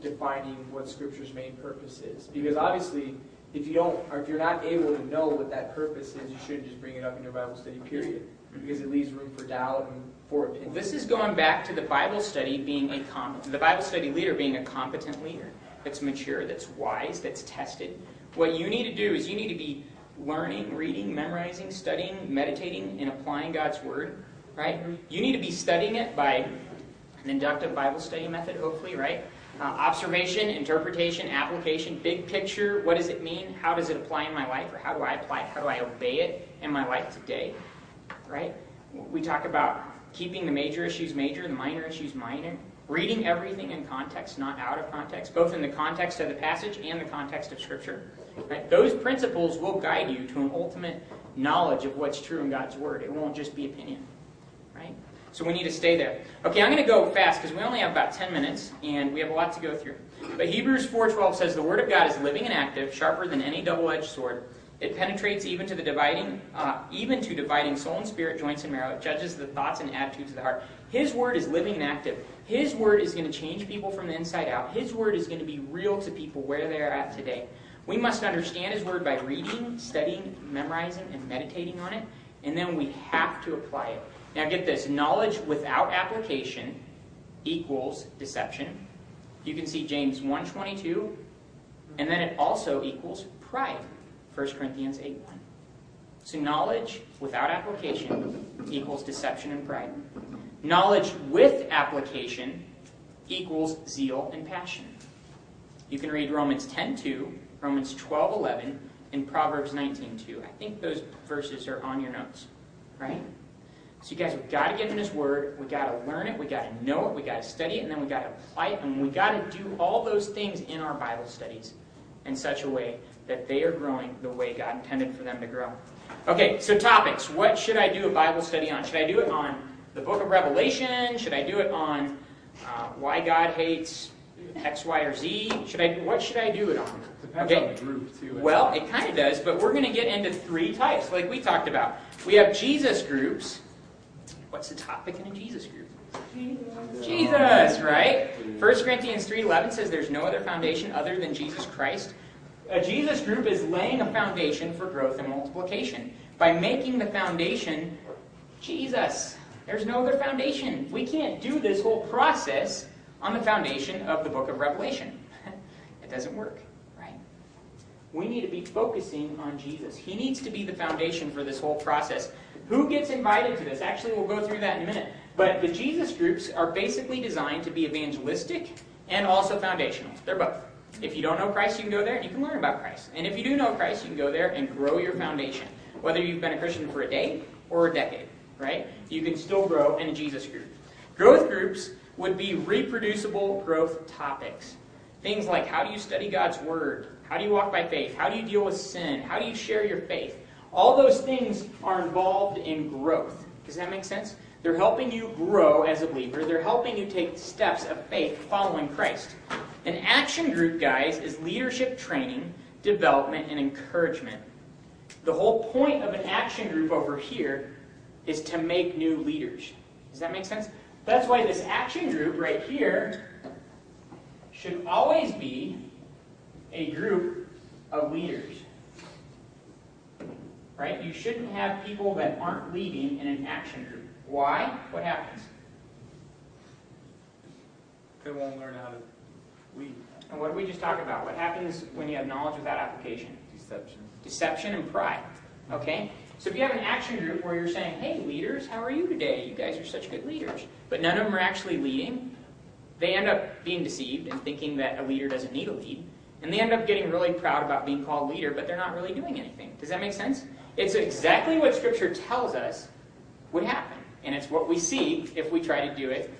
defining what Scripture's main purpose is? Because obviously, if you don't, or if you're not able to know what that purpose is, you shouldn't just bring it up in your Bible study. Period, mm-hmm. because it leaves room for doubt and for opinion. This is going back to the Bible study being a competent, the Bible study leader being a competent leader that's mature, that's wise, that's tested. What you need to do is you need to be learning, reading, memorizing, studying, meditating, and applying God's Word, right? You need to be studying it by an inductive Bible study method, hopefully, right? Uh, observation, interpretation, application, big picture. What does it mean? How does it apply in my life? Or how do I apply it? How do I obey it in my life today? Right? We talk about keeping the major issues major, the minor issues minor. Reading everything in context, not out of context, both in the context of the passage and the context of Scripture. Right? Those principles will guide you to an ultimate knowledge of what's true in God's Word. It won't just be opinion. Right? So we need to stay there. Okay, I'm going to go fast because we only have about 10 minutes and we have a lot to go through. But Hebrews 4:12 says the word of God is living and active, sharper than any double-edged sword. It penetrates even to the dividing, uh, even to dividing soul and spirit, joints and marrow. It judges the thoughts and attitudes of the heart. His word is living and active. His word is going to change people from the inside out. His word is going to be real to people where they are at today. We must understand His word by reading, studying, memorizing, and meditating on it, and then we have to apply it. Now get this, knowledge without application equals deception. You can see James 1.22, and then it also equals pride. 1 Corinthians 8.1. So knowledge without application equals deception and pride. Knowledge with application equals zeal and passion. You can read Romans 10.2, Romans 12.11, and Proverbs 19.2. I think those verses are on your notes. right? So you guys, we've got to get in His Word. We've got to learn it. We've got to know it. We've got to study it, and then we've got to apply it. And we've got to do all those things in our Bible studies in such a way that they are growing the way God intended for them to grow. Okay, so topics. What should I do a Bible study on? Should I do it on the Book of Revelation? Should I do it on uh, why God hates X, Y, or Z? Should I? What should I do it on? Depends Okay. on the group too. Well, it kind of does, but we're going to get into three types, like we talked about. We have Jesus groups. What's the topic in a Jesus group? Jesus, right? 1 Corinthians 3.11 says there's no other foundation other than Jesus Christ. A Jesus group is laying a foundation for growth and multiplication by making the foundation Jesus. There's no other foundation. We can't do this whole process on the foundation of the book of Revelation. it doesn't work, right? We need to be focusing on Jesus. He needs to be the foundation for this whole process. Who gets invited to this? Actually, we'll go through that in a minute. But the Jesus groups are basically designed to be evangelistic and also foundational. They're both. If you don't know Christ, you can go there and you can learn about Christ. And if you do know Christ, you can go there and grow your foundation. Whether you've been a Christian for a day or a decade, right? You can still grow in a Jesus group. Growth groups would be reproducible growth topics. Things like how do you study God's Word? How do you walk by faith? How do you deal with sin? How do you share your faith? All those things are involved in growth. Does that make sense? They're helping you grow as a believer. They're helping you take steps of faith following Christ. An action group, guys, is leadership training, development, and encouragement. The whole point of an action group over here is to make new leaders. Does that make sense? That's why this action group right here should always be a group of leaders. Right? You shouldn't have people that aren't leading in an action group. Why? What happens? They won't learn how to. And what did we just talk about? What happens when you have knowledge without application? Deception. Deception and pride. Okay? So if you have an action group where you're saying, hey, leaders, how are you today? You guys are such good leaders. But none of them are actually leading, they end up being deceived and thinking that a leader doesn't need a lead. And they end up getting really proud about being called leader, but they're not really doing anything. Does that make sense? It's exactly what Scripture tells us would happen. And it's what we see if we try to do it,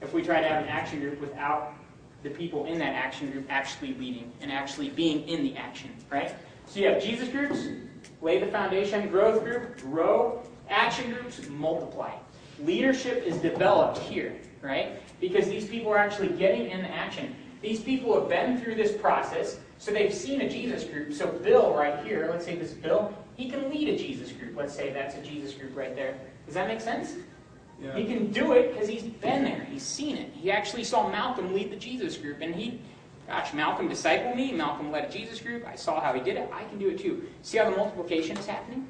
if we try to have an action group without the people in that action group actually leading and actually being in the action, right? So you have Jesus groups, lay the foundation, growth group, grow, action groups, multiply. Leadership is developed here, right? Because these people are actually getting in the action. These people have been through this process, so they've seen a Jesus group. So Bill right here, let's say this Bill, he can lead a Jesus group. Let's say that's a Jesus group right there. Does that make sense? Yeah. He can do it because he's been there. He's seen it. He actually saw Malcolm lead the Jesus group, and he, gosh, Malcolm discipled me. Malcolm led a Jesus group. I saw how he did it. I can do it too. See how the multiplication is happening?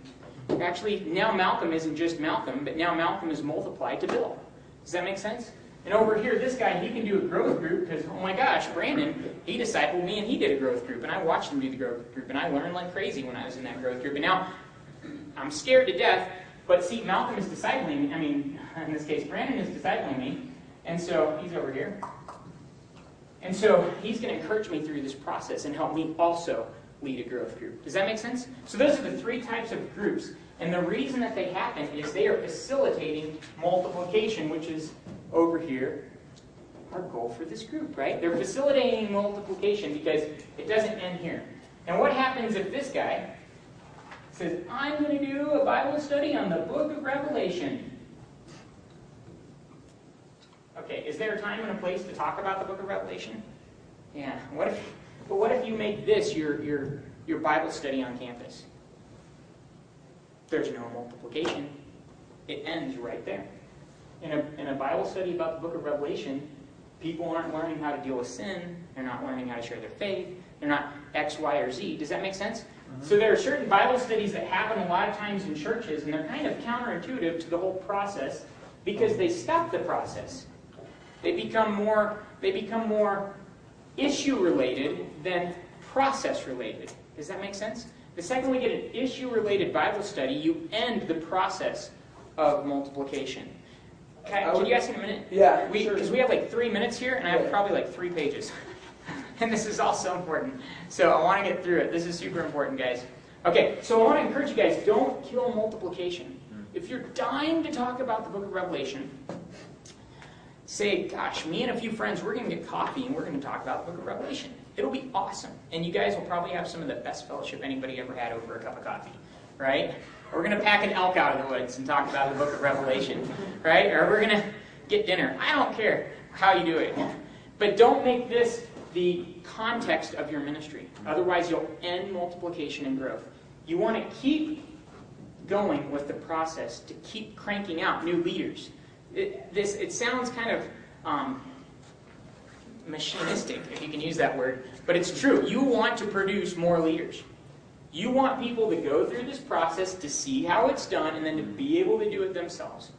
Actually, now Malcolm isn't just Malcolm, but now Malcolm is multiplied to Bill. Does that make sense? And over here, this guy, he can do a growth group because, oh my gosh, Brandon, he discipled me and he did a growth group. And I watched him do the growth group. And I learned like crazy when I was in that growth group. And now I'm scared to death. But see, Malcolm is discipling me. I mean, in this case, Brandon is discipling me. And so he's over here. And so he's going to encourage me through this process and help me also lead a growth group. Does that make sense? So those are the three types of groups. And the reason that they happen is they are facilitating multiplication, which is over here our goal for this group, right? They're facilitating multiplication because it doesn't end here. And what happens if this guy says, I'm going to do a Bible study on the book of Revelation? Okay, is there a time and a place to talk about the book of Revelation? Yeah. What if but what if you make this your your your Bible study on campus? There's no multiplication. It ends right there. In a, in a Bible study about the book of Revelation, people aren't learning how to deal with sin. They're not learning how to share their faith. They're not X, Y, or Z. Does that make sense? So there are certain Bible studies that happen a lot of times in churches, and they're kind of counterintuitive to the whole process because they stop the process. They become more they become more issue related than process related. Does that make sense? The second we get an issue related Bible study, you end the process of multiplication. Can, I can would- you ask in a minute? Yeah, We sure. because we have like three minutes here, and I have Yeah. probably like three pages. and this is all so important. So I want to get through it. This is super important, guys. Okay, so I want to encourage you guys: don't kill multiplication. Mm-hmm. if you're dying to talk about the book of Revelation, say, gosh, me and a few friends, we're going to get coffee and we're going to talk about the book of Revelation. It'll be awesome. And you guys will probably have some of the best fellowship anybody ever had over a cup of coffee, right? We're going to pack an elk out of the woods and talk about the book of Revelation, right? Or we're going to get dinner. I don't care how you do it. But don't make this the context of your ministry. Otherwise, you'll end multiplication and growth. You want to keep going with the process to keep cranking out new leaders. It, this, it sounds kind of um, machinistic, if you can use that word, but it's true. You want to produce more leaders. You want people to go through this process to see how it's done and then to be able to do it themselves.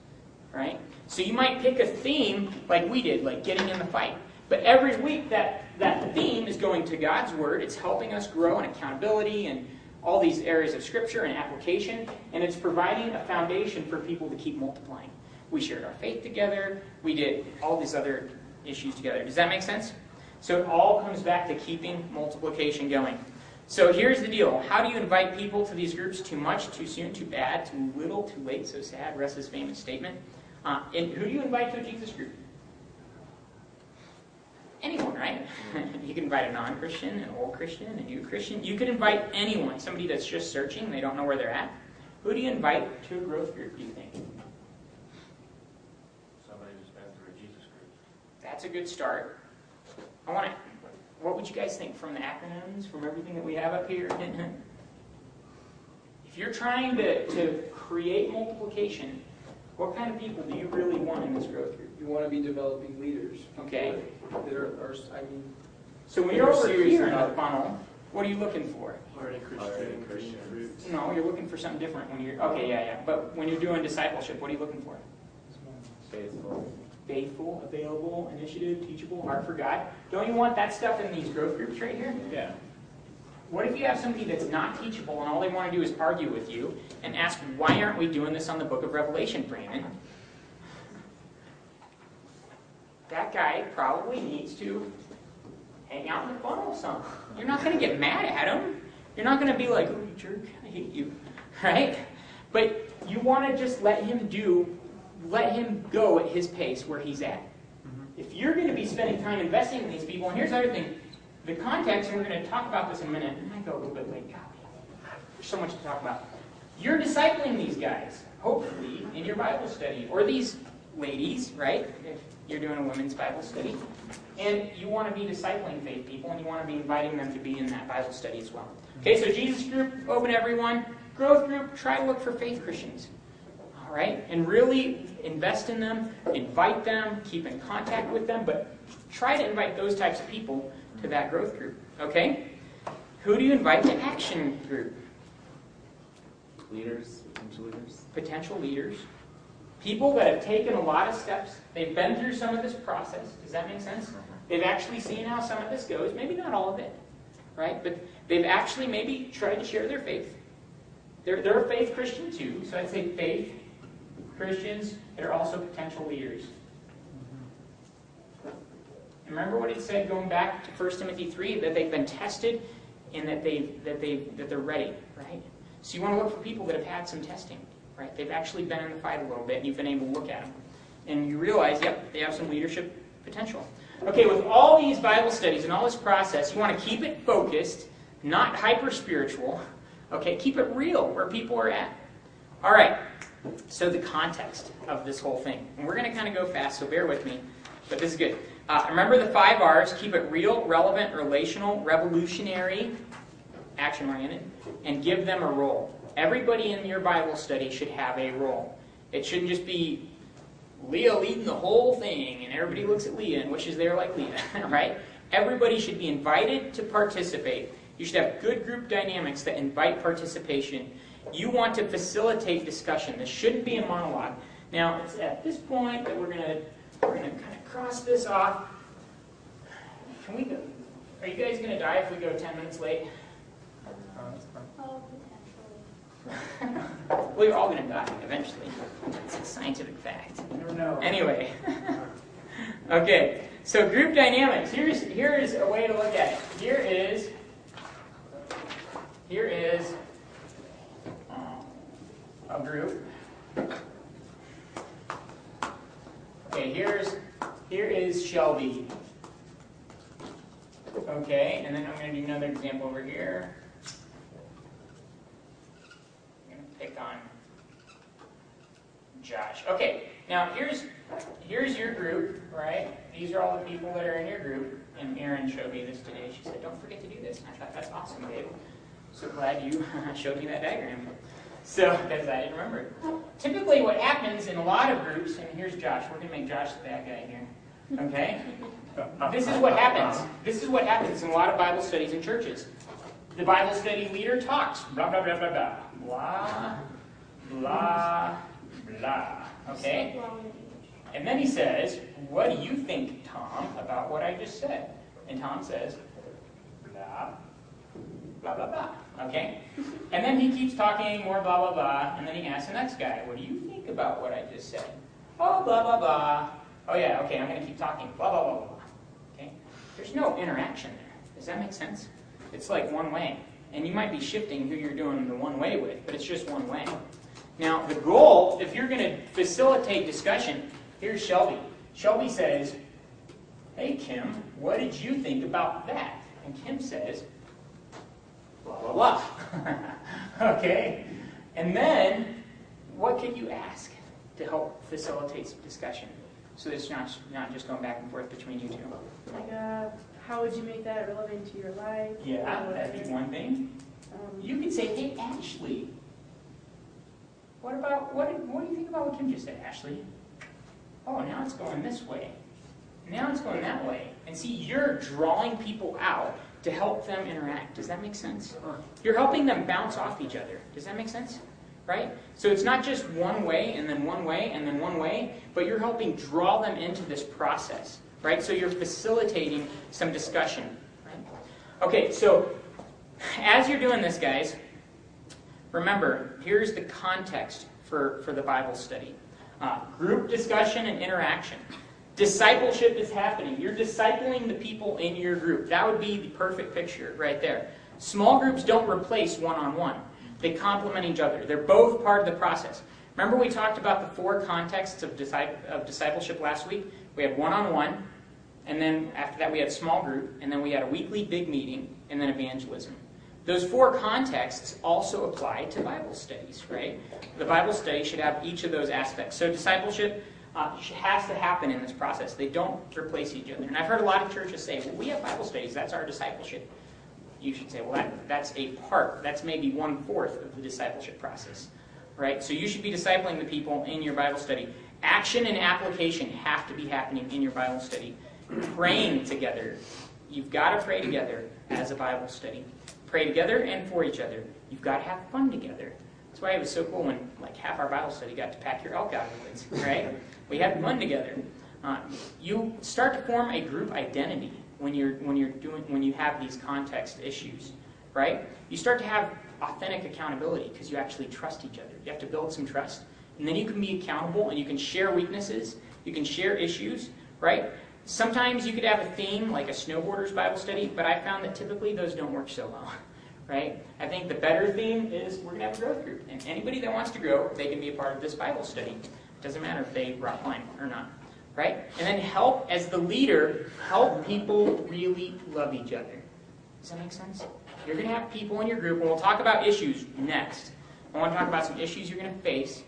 Right? So you might pick a theme like we did, like getting in the fight. But every week that, that theme is going to God's Word. It's helping us grow in accountability and all these areas of Scripture and application. And it's providing a foundation for people to keep multiplying. We shared our faith together. We did all these other issues together. Does that make sense? So it all comes back to keeping multiplication going. So here's the deal. How do you invite people to these groups? Too much, too soon, too bad, too little, too late, so sad. Rest Russ's famous statement. Uh, and who do you invite to a Jesus group? Anyone, right? you can invite a non-Christian, an old Christian, a new Christian. You could invite anyone, somebody that's just searching, they don't know where they're at. Who do you invite to a growth group, do you think? Somebody who's been through a Jesus group. That's a good start. I want to, what would you guys think from the acronyms, from everything that we have up here? if you're trying to, to create multiplication, what kind of people do you really want in this growth group? You want to be developing leaders. Okay. That are, are I mean, So when you're over Serious here in the about it. funnel, what are you looking for? Already Already Christian, Christian. fruits. No, you're looking for something different when you're, okay, yeah, yeah. But when you're doing discipleship, what are you looking for? Faithful. Faithful, available, initiative, teachable, heart for God. Don't you want that stuff in these growth groups right here? Yeah. What if you have somebody that's not teachable and all they want to do is argue with you and ask, why aren't we doing this on the book of Revelation, Brandon? That guy probably needs to hang out in the funnel some. You're not going to get mad at him. You're not going to be like, oh, you jerk, I hate you. Right? But you want to just let him do, let him go at his pace where he's at. Mm-hmm. If you're going to be spending time investing in these people, and here's the other thing, the context, and we're going to talk about this in a minute. and I might go a little bit late. God, there's so much to talk about. You're discipling these guys, hopefully, in your Bible study, or these ladies, right? If you're doing a women's Bible study. And you want to be discipling faith people, and you want to be inviting them to be in that Bible study as well. Okay, so Jesus group, open everyone. Growth group, try to look for faith Christians. All right? And really invest in them, invite them, keep in contact with them, but try to invite those types of people to that growth group. Okay? Who do you invite to action group? Leaders, potential leaders. Potential leaders. People that have taken a lot of steps. They've been through some of this process. Does that make sense? Mm-hmm. They've actually seen how some of this goes. Maybe not all of it, right? But they've actually maybe tried to share their faith. They're, they're a faith Christian too, so I'd say faith Christians that are also potential leaders. Mm-hmm. Remember what it said going back to 1 Timothy 3 that they've been tested and that they that they that they're ready, right? So you want to look for people that have had some testing, right? They've actually been in the fight a little bit and you've been able to look at them. And you realize, yep, they have some leadership potential. Okay, with all these Bible studies and all this process, you want to keep it focused, not hyper spiritual. Okay, keep it real where people are at. All right, so the context of this whole thing. And we're going to kind of go fast, so bear with me, but this is good. Uh, remember the five R's keep it real, relevant, relational, revolutionary, action oriented, and give them a role. Everybody in your Bible study should have a role. It shouldn't just be Leah leading the whole thing, and everybody looks at Leah and wishes they were like Leah, right? Everybody should be invited to participate. You should have good group dynamics that invite participation. You want to facilitate discussion. This shouldn't be a monologue. Now, it's at this point that we're going to we're going to kind of cross this off. Can we go? Are you guys going to die if we go 10 minutes late? Oh, potentially. well, you're all going to die eventually. It's a scientific fact. You never know. Anyway. okay, so group dynamics. Here's, here is a way to look at it. Here is, here is uh, a group. Okay, here's here is Shelby. Okay, and then I'm going to do another example over here. I'm going to pick on Josh. Okay, now here's here's your group, right? These are all the people that are in your group. And Erin showed me this today. She said, "Don't forget to do this." And I thought, "That's awesome, babe. So glad you showed me that diagram." So, because I didn't remember it. Typically, what happens in a lot of groups, and here's Josh. We're going to make Josh the bad guy here. Okay? This is what happens. This is what happens in a lot of Bible studies in churches. The Bible study leader talks, blah, blah, blah, blah, blah. Blah, blah, blah. Okay? And then he says, What do you think, Tom, about what I just said? And Tom says, blah, blah, blah, blah. Okay? And then he keeps talking more blah, blah, blah. And then he asks the next guy, What do you think about what I just said? Oh, blah, blah, blah. Oh, yeah, okay, I'm going to keep talking. Blah, blah, blah, blah. Okay? There's no interaction there. Does that make sense? It's like one way. And you might be shifting who you're doing the one way with, but it's just one way. Now, the goal, if you're going to facilitate discussion, here's Shelby. Shelby says, Hey, Kim, what did you think about that? And Kim says, blah, blah, blah. okay? And then, what can you ask to help facilitate discussion? So it's not, not just going back and forth between you two. Like, uh, how would you make that relevant to your life? Yeah, Or that'd be whatever. one thing. Um, You could say, hey, Ashley, what about, what, did- what do you think about what Kim just said, Ashley? Oh, now it's going this way. Now it's going that way. And see, you're drawing people out to help them interact. Does that make sense? You're helping them bounce off each other. Does that make sense? Right? So it's not just one way and then one way and then one way, but you're helping draw them into this process. Right? So you're facilitating some discussion. Right? Okay, so as you're doing this, guys, remember, here's the context for, for the Bible study uh, group discussion and interaction. Discipleship is happening. You're discipling the people in your group. That would be the perfect picture right there. Small groups don't replace one on one, they complement each other. They're both part of the process. Remember, we talked about the four contexts of, disci- of discipleship last week? We had one on one, and then after that, we had small group, and then we had a weekly big meeting, and then evangelism. Those four contexts also apply to Bible studies, right? The Bible study should have each of those aspects. So discipleship uh, has to happen in this process. They don't replace each other. And I've heard a lot of churches say, well, we have Bible studies, that's our discipleship. You should say, well, that, that's a part, that's maybe one fourth of the discipleship process, right? So you should be discipling the people in your Bible study. Action and application have to be happening in your Bible study. Praying together. You've got to pray together as a Bible study. Pray together and for each other. You've got to have fun together. That's why it was so cool when like half our Bible study got to pack your elk out of the woods, right? we had fun together. Uh, you start to form a group identity when you're when you're doing when you have these context issues, right? You start to have authentic accountability because you actually trust each other. You have to build some trust, and then you can be accountable and you can share weaknesses. You can share issues, right? Sometimes you could have a theme like a snowboarders Bible study, but I found that typically those don't work so well, right? I think the better theme is we're going to have a growth group, and anybody that wants to grow, they can be a part of this Bible study. It Doesn't matter if they rock climb or not, right? And then help as the leader, help people really love each other. Does that make sense? You're going to have people in your group, and we'll talk about issues next. I want to talk about some issues you're going to face.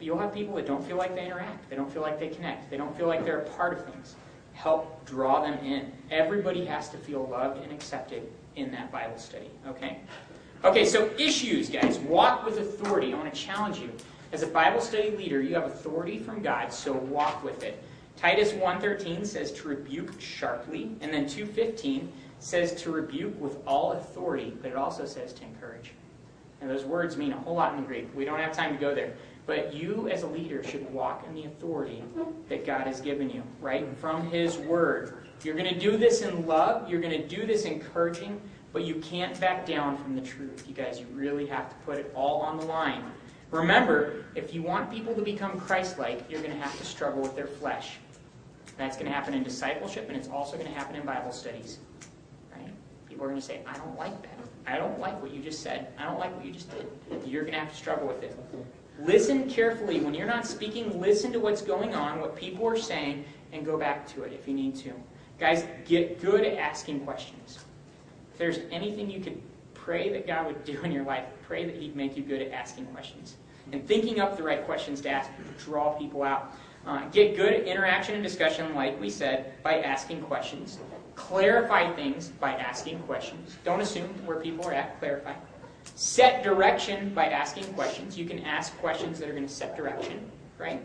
You'll have people that don't feel like they interact. They don't feel like they connect. They don't feel like they're a part of things. Help draw them in. Everybody has to feel loved and accepted in that Bible study. Okay? Okay, so issues, guys. Walk with authority. I want to challenge you. As a Bible study leader, you have authority from God, so walk with it. Titus 1.13 says to rebuke sharply, and then 2.15 says to rebuke with all authority, but it also says to encourage. And those words mean a whole lot in Greek. We don't have time to go there. But you, as a leader, should walk in the authority that God has given you, right? From His Word. You're going to do this in love. You're going to do this encouraging, but you can't back down from the truth. You guys, you really have to put it all on the line. Remember, if you want people to become Christ like, you're going to have to struggle with their flesh. That's going to happen in discipleship, and it's also going to happen in Bible studies. Right? People are going to say, I don't like that. I don't like what you just said. I don't like what you just did. You're going to have to struggle with it. Listen carefully. When you're not speaking, listen to what's going on, what people are saying, and go back to it if you need to. Guys, get good at asking questions. If there's anything you could pray that God would do in your life, pray that He'd make you good at asking questions and thinking up the right questions to ask to draw people out. Uh, get good at interaction and discussion, like we said, by asking questions. Clarify things by asking questions. Don't assume where people are at, clarify. Set direction by asking questions. You can ask questions that are going to set direction, right?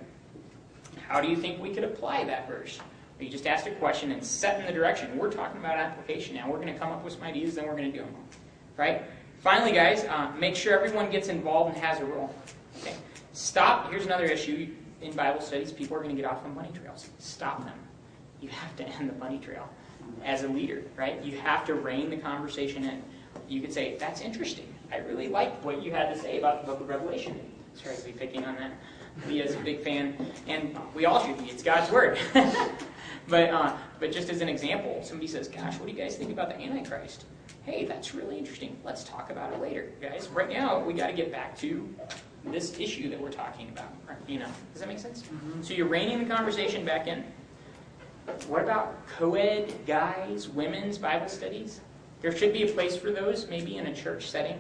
How do you think we could apply that verse? You just asked a question and set in the direction. We're talking about application now. We're going to come up with some ideas, then we're going to do them. Right? Finally, guys, uh, make sure everyone gets involved and has a role. Okay? Stop. Here's another issue in Bible studies. People are going to get off on bunny trails. Stop them. You have to end the bunny trail as a leader, right? You have to rein the conversation in. You could say, "That's interesting. I really liked what you had to say about the Book of Revelation." Sorry to be picking on that. Leah's a big fan, and we all should be. It's God's word. but uh, but just as an example, somebody says, "Gosh, what do you guys think about the Antichrist?" Hey, that's really interesting. Let's talk about it later, guys. Right now, we got to get back to this issue that we're talking about. You know, does that make sense? Mm-hmm. So you're reining the conversation back in. What about co-ed guys, women's Bible studies? There should be a place for those, maybe in a church setting.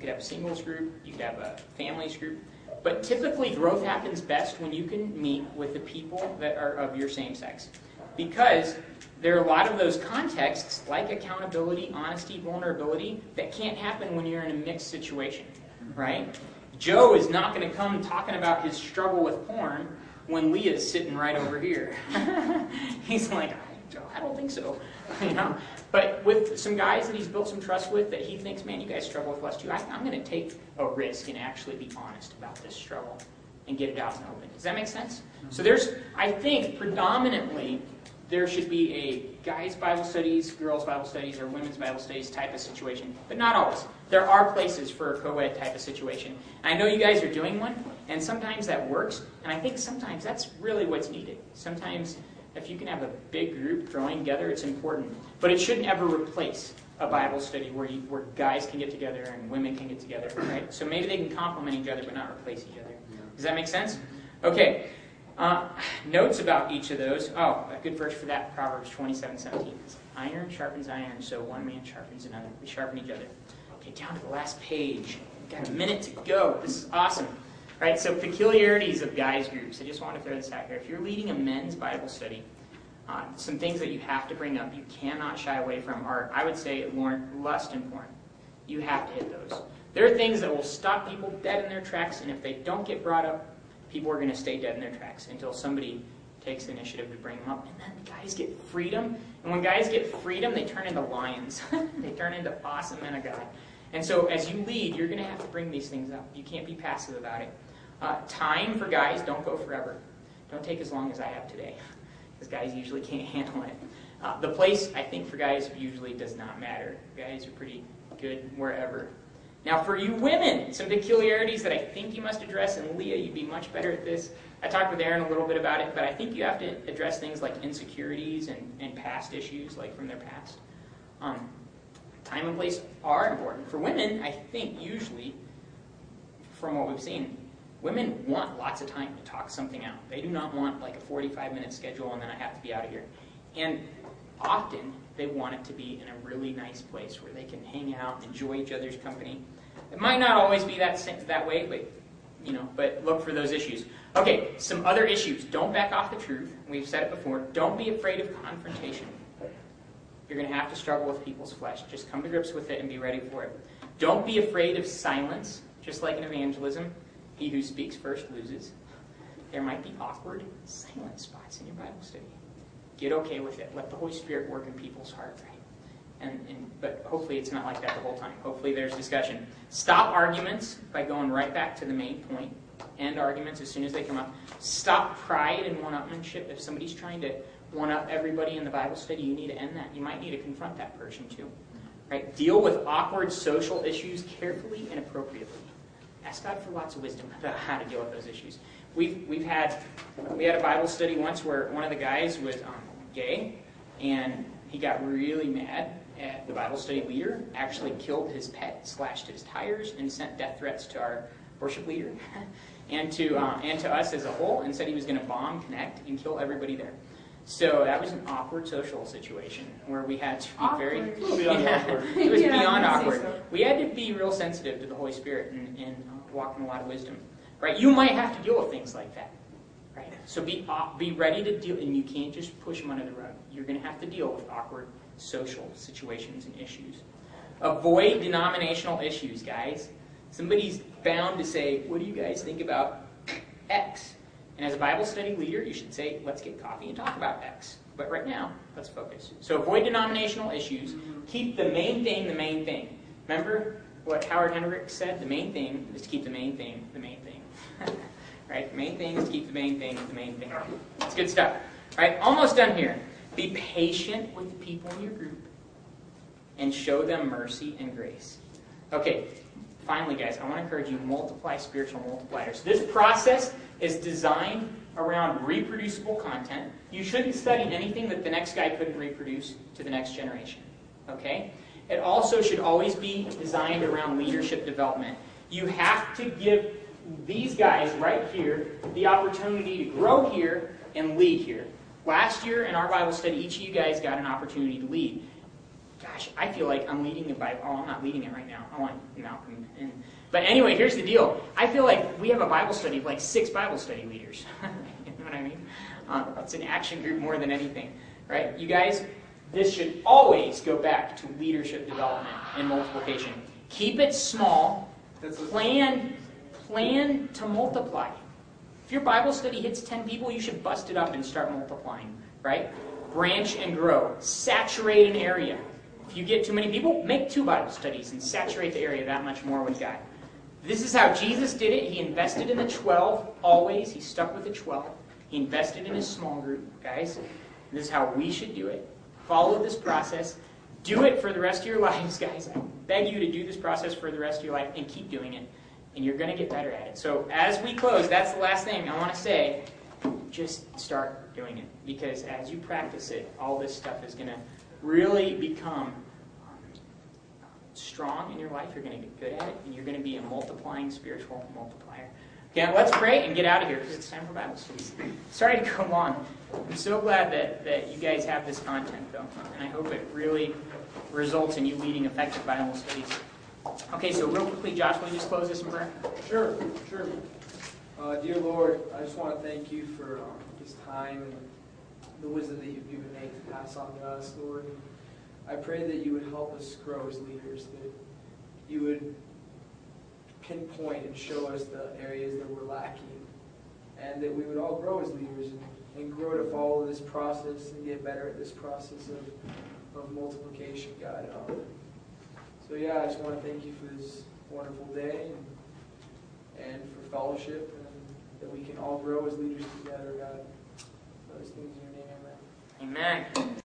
You could have a singles group, you could have a families group. But typically, growth happens best when you can meet with the people that are of your same sex. Because there are a lot of those contexts, like accountability, honesty, vulnerability, that can't happen when you're in a mixed situation, right? Joe is not going to come talking about his struggle with porn when Leah's sitting right over here. He's like, I don't think so, you know. But with some guys that he's built some trust with, that he thinks, man, you guys struggle with lust too. I, I'm going to take a risk and actually be honest about this struggle and get it out in the open. Does that make sense? Mm-hmm. So there's, I think, predominantly there should be a guys' Bible studies, girls' Bible studies, or women's Bible studies type of situation, but not always. There are places for a co-ed type of situation. I know you guys are doing one, and sometimes that works, and I think sometimes that's really what's needed. Sometimes if you can have a big group growing together, it's important. But it shouldn't ever replace a Bible study where, you, where guys can get together and women can get together, right? So maybe they can complement each other but not replace each other. Does that make sense? Okay. Uh, notes about each of those. Oh, a good verse for that, Proverbs 27, 17. Iron sharpens iron, so one man sharpens another. We sharpen each other. Okay, down to the last page. Got a minute to go. This is awesome. Right, so peculiarities of guys groups. I just want to throw this out here. If you're leading a men's Bible study, uh, some things that you have to bring up, you cannot shy away from are, I would say, lust and porn. You have to hit those. There are things that will stop people dead in their tracks, and if they don't get brought up, people are going to stay dead in their tracks until somebody takes the initiative to bring them up. And then guys get freedom. And when guys get freedom, they turn into lions. they turn into awesome men of God. And so as you lead, you're going to have to bring these things up. You can't be passive about it. Uh, time for guys, don't go forever. Don't take as long as I have today, because guys usually can't handle it. Uh, the place, I think, for guys usually does not matter. Guys are pretty good wherever. Now, for you women, some peculiarities that I think you must address, and Leah, you'd be much better at this. I talked with Aaron a little bit about it, but I think you have to address things like insecurities and, and past issues, like from their past. Um, time and place are important. For women, I think usually, from what we've seen, women want lots of time to talk something out. They do not want like a 45 minute schedule and then I have to be out of here. And often they want it to be in a really nice place where they can hang out and enjoy each other's company. It might not always be that that way, but you know, but look for those issues. Okay, some other issues. Don't back off the truth. We've said it before. Don't be afraid of confrontation. You're going to have to struggle with people's flesh. Just come to grips with it and be ready for it. Don't be afraid of silence, just like in evangelism. He who speaks first loses. There might be awkward silent spots in your Bible study. Get okay with it. Let the Holy Spirit work in people's hearts, right? And, and, but hopefully it's not like that the whole time. Hopefully there's discussion. Stop arguments by going right back to the main point. End arguments as soon as they come up. Stop pride and one-upmanship. If somebody's trying to one-up everybody in the Bible study, you need to end that. You might need to confront that person too. Right? Deal with awkward social issues carefully and appropriately ask God for lots of wisdom about how to deal with those issues. We've, we've had, we had a Bible study once where one of the guys was um, gay, and he got really mad at the Bible study leader, actually killed his pet, slashed his tires, and sent death threats to our worship leader, and to uh, and to us as a whole, and said he was going to bomb, connect, and kill everybody there. So that was an awkward social situation where we had to be very Awkward. It'll be on the Yeah. awkward. it was Yeah, beyond awkward. so. We had to be real sensitive to the Holy Spirit and, and walk in a lot of wisdom. Right? You might have to deal with things like that. Right? So be uh, be ready to deal, and you can't just push them under the rug. You're going to have to deal with awkward social situations and issues. Avoid denominational issues, guys. Somebody's bound to say, "What do you guys think about X?" And as a Bible study leader, you should say, "Let's get coffee and talk about X." But right now, let's focus. So avoid denominational issues. Keep the main thing the main thing. Remember what Howard Hendricks said? The main thing is to keep the main thing the main thing. right? The main thing is to keep the main thing the main thing. It's good stuff. Right? almost done here. Be patient with the people in your group and show them mercy and grace. Okay, finally, guys, I want to encourage you multiply spiritual multipliers. This process is designed around reproducible content. You shouldn't study anything that the next guy couldn't reproduce to the next generation. Okay? It also should always be designed around leadership development. You have to give these guys right here the opportunity to grow here and lead here. Last year in our Bible study, each of you guys got an opportunity to lead. Gosh, I feel like I'm leading the Bible. Oh, I'm not leading it right now. I want Malcolm. And, but anyway, here's the deal. I feel like we have a Bible study of like six Bible study leaders. you know what I mean? Uh, it's an action group more than anything, right? You guys, this should always go back to leadership development and multiplication. Keep it small. Plan, plan to multiply. If your Bible study hits 10 people, you should bust it up and start multiplying, right? Branch and grow. Saturate an area. If you get too many people, make two Bible studies and saturate the area that much more with God. This is how Jesus did it. He invested in the 12 always. He stuck with the 12. He invested in his small group, guys. This is how we should do it. Follow this process. Do it for the rest of your lives, guys. I beg you to do this process for the rest of your life and keep doing it. And you're going to get better at it. So, as we close, that's the last thing I want to say. Just start doing it. Because as you practice it, all this stuff is going to really become um, strong in your life. You're going to get good at it. And you're going to be a multiplying spiritual multiplier. Okay, let's pray and get out of here because it's time for Bible studies. Sorry to go long. I'm so glad that, that you guys have this content, though. And I hope it really results in you leading effective Bible studies. Okay, so real quickly, Josh, will you just close this in prayer? Sure, sure. Uh, dear Lord, I just want to thank you for um, this time and the wisdom that you've given me to pass on to us, Lord. I pray that you would help us grow as leaders, that you would pinpoint and show us the areas that we're lacking, and that we would all grow as leaders and, and grow to follow this process and get better at this process of, of multiplication, God. Um, so yeah, I just want to thank you for this wonderful day and, and for fellowship and that we can all grow as leaders together, God. Those things in your name, amen. Amen.